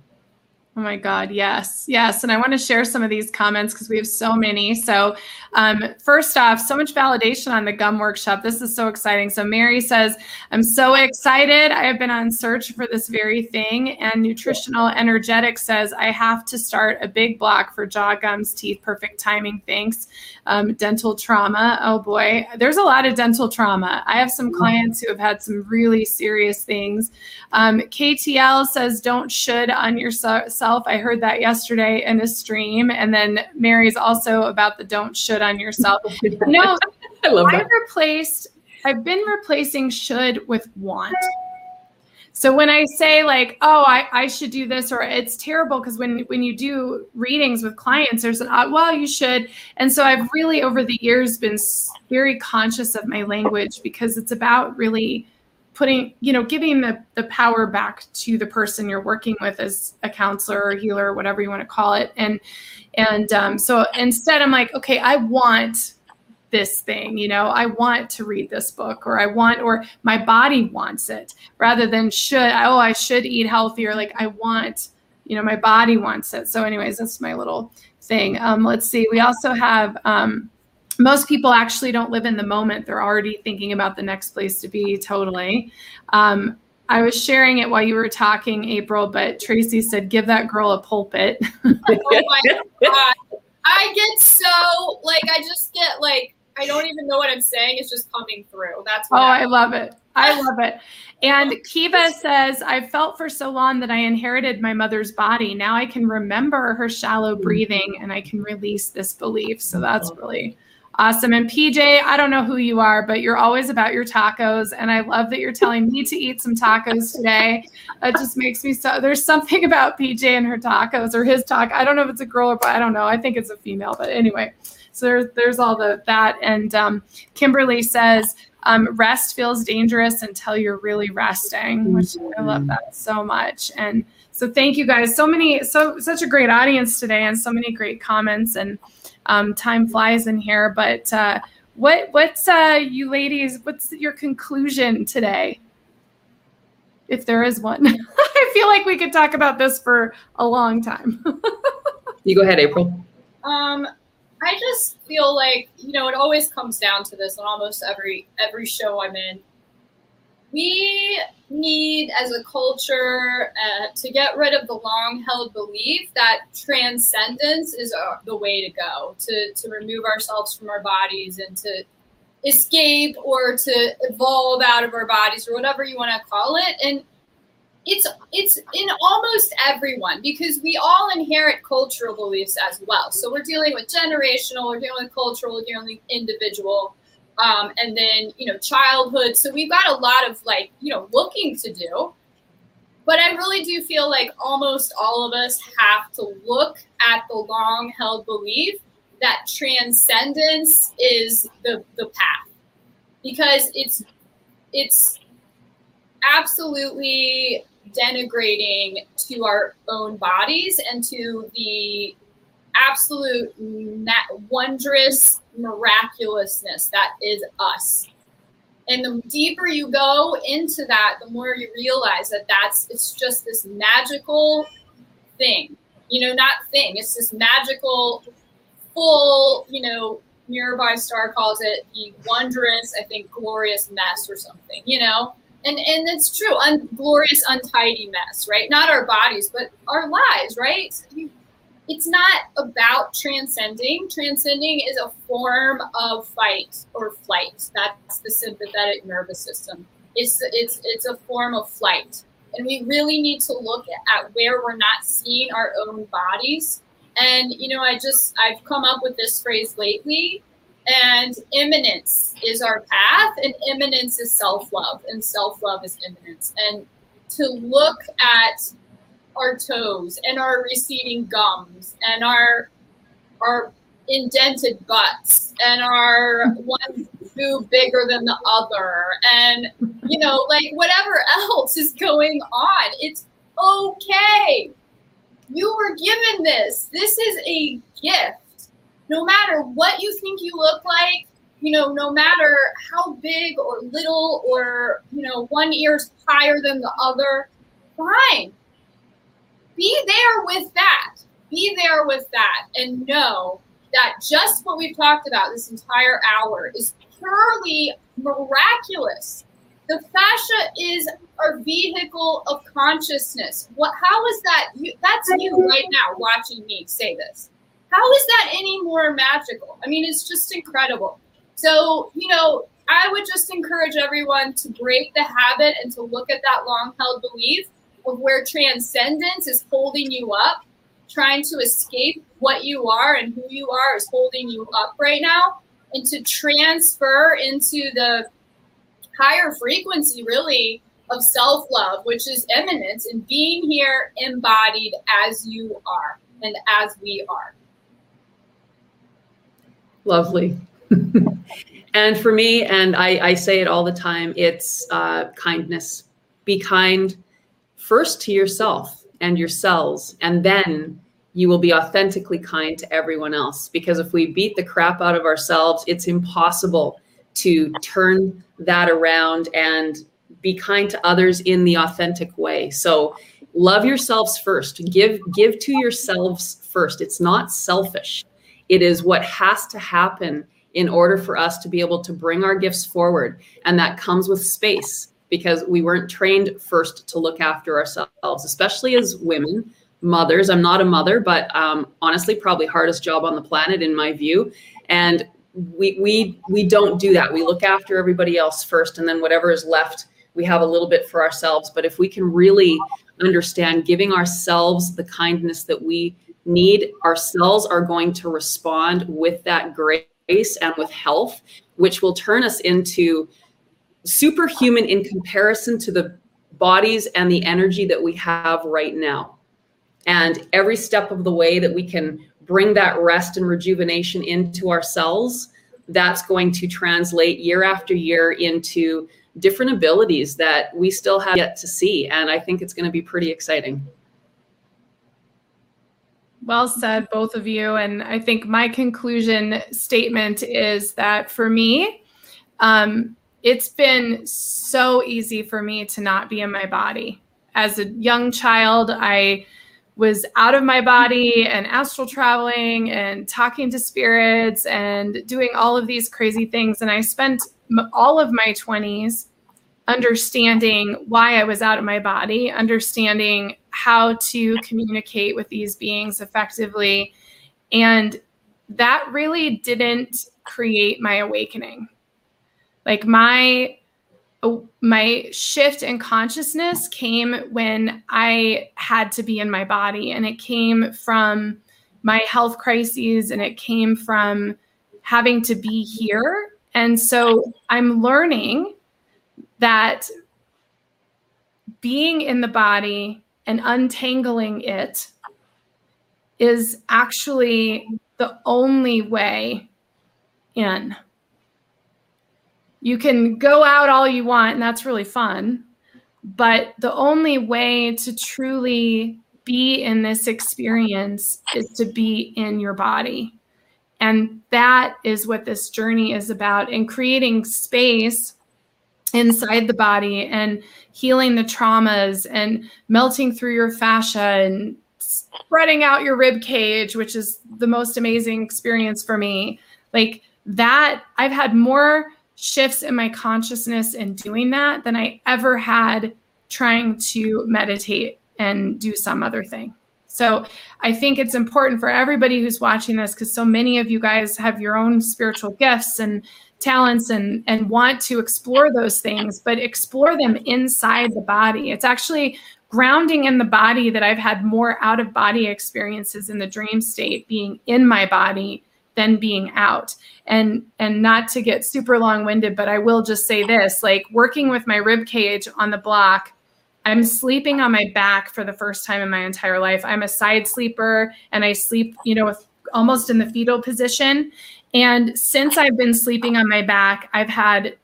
Oh my God, yes, yes. And I want to share some of these comments because we have so many. So, um, first off, so much validation on the gum workshop. This is so exciting. So, Mary says, I'm so excited. I have been on search for this very thing. And Nutritional Energetic says, I have to start a big block for jaw, gums, teeth, perfect timing. Thanks. Um, dental trauma. Oh boy, there's a lot of dental trauma. I have some clients who have had some really serious things. Um, KTL says, don't should on yourself yourself. I heard that yesterday in a stream. And then Mary's also about the don't should on yourself. You know, I love that. I replaced, I've been replacing should with want. So when I say like, oh, I, I should do this, or it's terrible because when when you do readings with clients, there's an uh, well, you should. And so I've really over the years been very conscious of my language because it's about really putting you know giving the the power back to the person you're working with as a counselor or healer or whatever you want to call it and and um, so instead i'm like okay i want this thing you know i want to read this book or i want or my body wants it rather than should oh i should eat healthier like i want you know my body wants it so anyways that's my little thing um, let's see we also have um, most people actually don't live in the moment. They're already thinking about the next place to be totally. Um, I was sharing it while you were talking, April, but Tracy said, give that girl a pulpit. oh my God. I get so, like, I just get, like, I don't even know what I'm saying. It's just coming through. That's Oh, I, I love it. I love it. And Kiva says, I felt for so long that I inherited my mother's body. Now I can remember her shallow mm-hmm. breathing and I can release this belief. So that's really Awesome. And PJ, I don't know who you are, but you're always about your tacos. And I love that you're telling me to eat some tacos today. It just makes me so there's something about PJ and her tacos or his talk. I don't know if it's a girl or boy. I don't know. I think it's a female, but anyway. So there's there's all the that. And um, Kimberly says, um, rest feels dangerous until you're really resting, which I love that so much. And so thank you guys. So many, so such a great audience today and so many great comments and um, time flies in here, but uh, what what's uh, you ladies? What's your conclusion today? If there is one, I feel like we could talk about this for a long time. you go ahead, April. Um, I just feel like you know it always comes down to this on almost every every show I'm in we need as a culture uh, to get rid of the long held belief that transcendence is uh, the way to go to, to remove ourselves from our bodies and to escape or to evolve out of our bodies or whatever you want to call it. And it's it's in almost everyone because we all inherit cultural beliefs as well. So we're dealing with generational we're dealing with cultural we're dealing with individual um, and then you know childhood. So we've got a lot of like you know looking to do. But I really do feel like almost all of us have to look at the long held belief that transcendence is the, the path because it's it's absolutely denigrating to our own bodies and to the absolute wondrous miraculousness that is us. And the deeper you go into that, the more you realize that that's it's just this magical thing. You know, not thing. It's this magical, full. You know, Mirabai Starr calls it the wondrous, I think, glorious mess or something. You know, and and it's true, un- glorious, untidy mess, right? Not our bodies, but our lives, right? You it's not about transcending. Transcending is a form of fight or flight. That's the sympathetic nervous system. It's it's it's a form of flight, and we really need to look at where we're not seeing our own bodies. And you know, I just I've come up with this phrase lately, and immanence is our path, and immanence is self love, and self love is immanence. And to look at our toes and our receding gums and our our indented butts and our one boob bigger than the other and you know like whatever else is going on it's okay. You were given this. This is a gift. No matter what you think you look like you know no matter how big or little or you know one ear's higher than the other fine be there with that. Be there with that and know that just what we've talked about this entire hour is purely miraculous. The fascia is our vehicle of consciousness. What? How is that? You, that's you right now watching me say this. How is that any more magical? I mean, it's just incredible. So, you know, I would just encourage everyone to break the habit and to look at that long held belief of where transcendence is holding you up, trying to escape what you are and who you are is holding you up right now, and to transfer into the higher frequency, really, of self love, which is immanence and being here embodied as you are and as we are. Lovely. and for me, and I, I, say it all the time, it's uh, kindness. Be kind first to yourself and your cells, and then you will be authentically kind to everyone else. Because if we beat the crap out of ourselves, it's impossible to turn that around and be kind to others in the authentic way. So love yourselves first. Give give to yourselves first. It's not selfish. It is what has to happen in order for us to be able to bring our gifts forward and that comes with space because we weren't trained first to look after ourselves, especially as women, mothers. I'm not a mother, but um, honestly, probably hardest job on the planet in my view. And we we we don't do that. We look after everybody else first, and then whatever is left, we have a little bit for ourselves. But if we can really understand giving ourselves the kindness that we need, our cells are going to respond with that grace and with health, which will turn us into superhuman in comparison to the bodies and the energy that we have right now. And every step of the way that we can bring that rest and rejuvenation into our cells, that's going to translate year after year into different abilities that we still have yet to see. And I think it's going to be pretty exciting. Well said, both of you. And I think my conclusion statement is that for me, um, it's been so easy for me to not be in my body. As a young child, I was out of my body and astral traveling and talking to spirits and doing all of these crazy things. And I spent all of my 20s understanding why I was out of my body, understanding how to communicate with these beings effectively. And that really didn't create my awakening. Like my oh, my shift in consciousness came when I had to be in my body, and it came from my health crises, and it came from having to be here. And so I'm learning that being in the body and untangling it is actually the only way in. You can go out all you want, and that's really fun. But the only way to truly be in this experience is to be in your body. And that is what this journey is about and creating space inside the body and healing the traumas and melting through your fascia and spreading out your rib cage, which is the most amazing experience for me. Like that, I've had more shifts in my consciousness in doing that than I ever had trying to meditate and do some other thing. So I think it's important for everybody who's watching this because so many of you guys have your own spiritual gifts and talents and and want to explore those things, but explore them inside the body. It's actually grounding in the body that I've had more out of body experiences in the dream state being in my body than being out. And and not to get super long-winded but i will just say this like working with my rib cage on the block i'm sleeping on my back for the first time in my entire life. I'm a side sleeper and i sleep you know with almost in the fetal position. And since i've been sleeping on my back i've had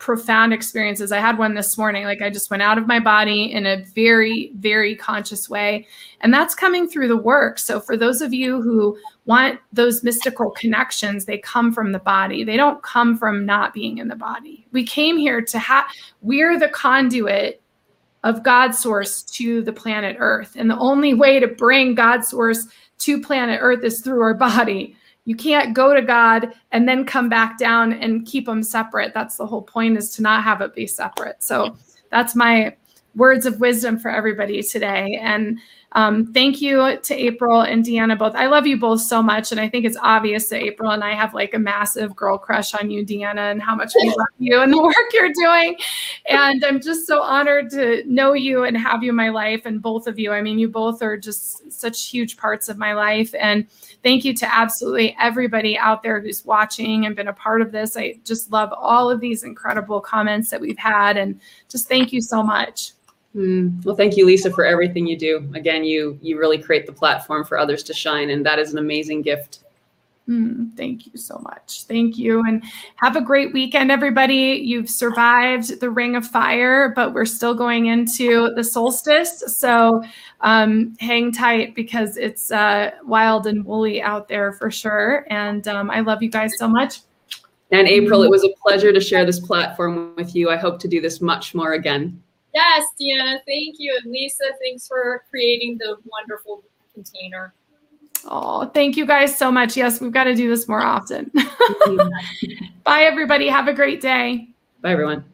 profound experiences. I had one this morning. Like I just went out of my body in a very, very conscious way. And that's coming through the work. So for those of you who want those mystical connections, they come from the body. They don't come from not being in the body. We came here to have, we're the conduit of God source to the planet Earth. And the only way to bring God source to planet Earth is through our body. You can't go to God and then come back down and keep them separate. That's the whole point is to not have it be separate. So that's my words of wisdom for everybody today. And um, thank you to April and Deanna both. I love you both so much. And I think it's obvious that April and I have like a massive girl crush on you, Deanna, and how much we love you and the work you're doing. And I'm just so honored to know you and have you in my life and both of you. I mean, you both are just such huge parts of my life. And thank you to absolutely everybody out there who's watching and been a part of this. I just love all of these incredible comments that we've had. And just thank you so much. Mm. Well, thank you, Lisa, for everything you do. Again, you you really create the platform for others to shine, and that is an amazing gift. Mm, thank you so much. Thank you. And have a great weekend, everybody. You've survived the ring of fire, but we're still going into the solstice. So um, hang tight because it's uh, wild and woolly out there for sure. And um, I love you guys so much. And April, it was a pleasure to share this platform with you. I hope to do this much more again. Yes, Deanna, thank you. And Lisa, thanks for creating the wonderful container. Oh, thank you guys so much. Yes, we've got to do this more often. Bye, everybody. Have a great day. Bye, everyone.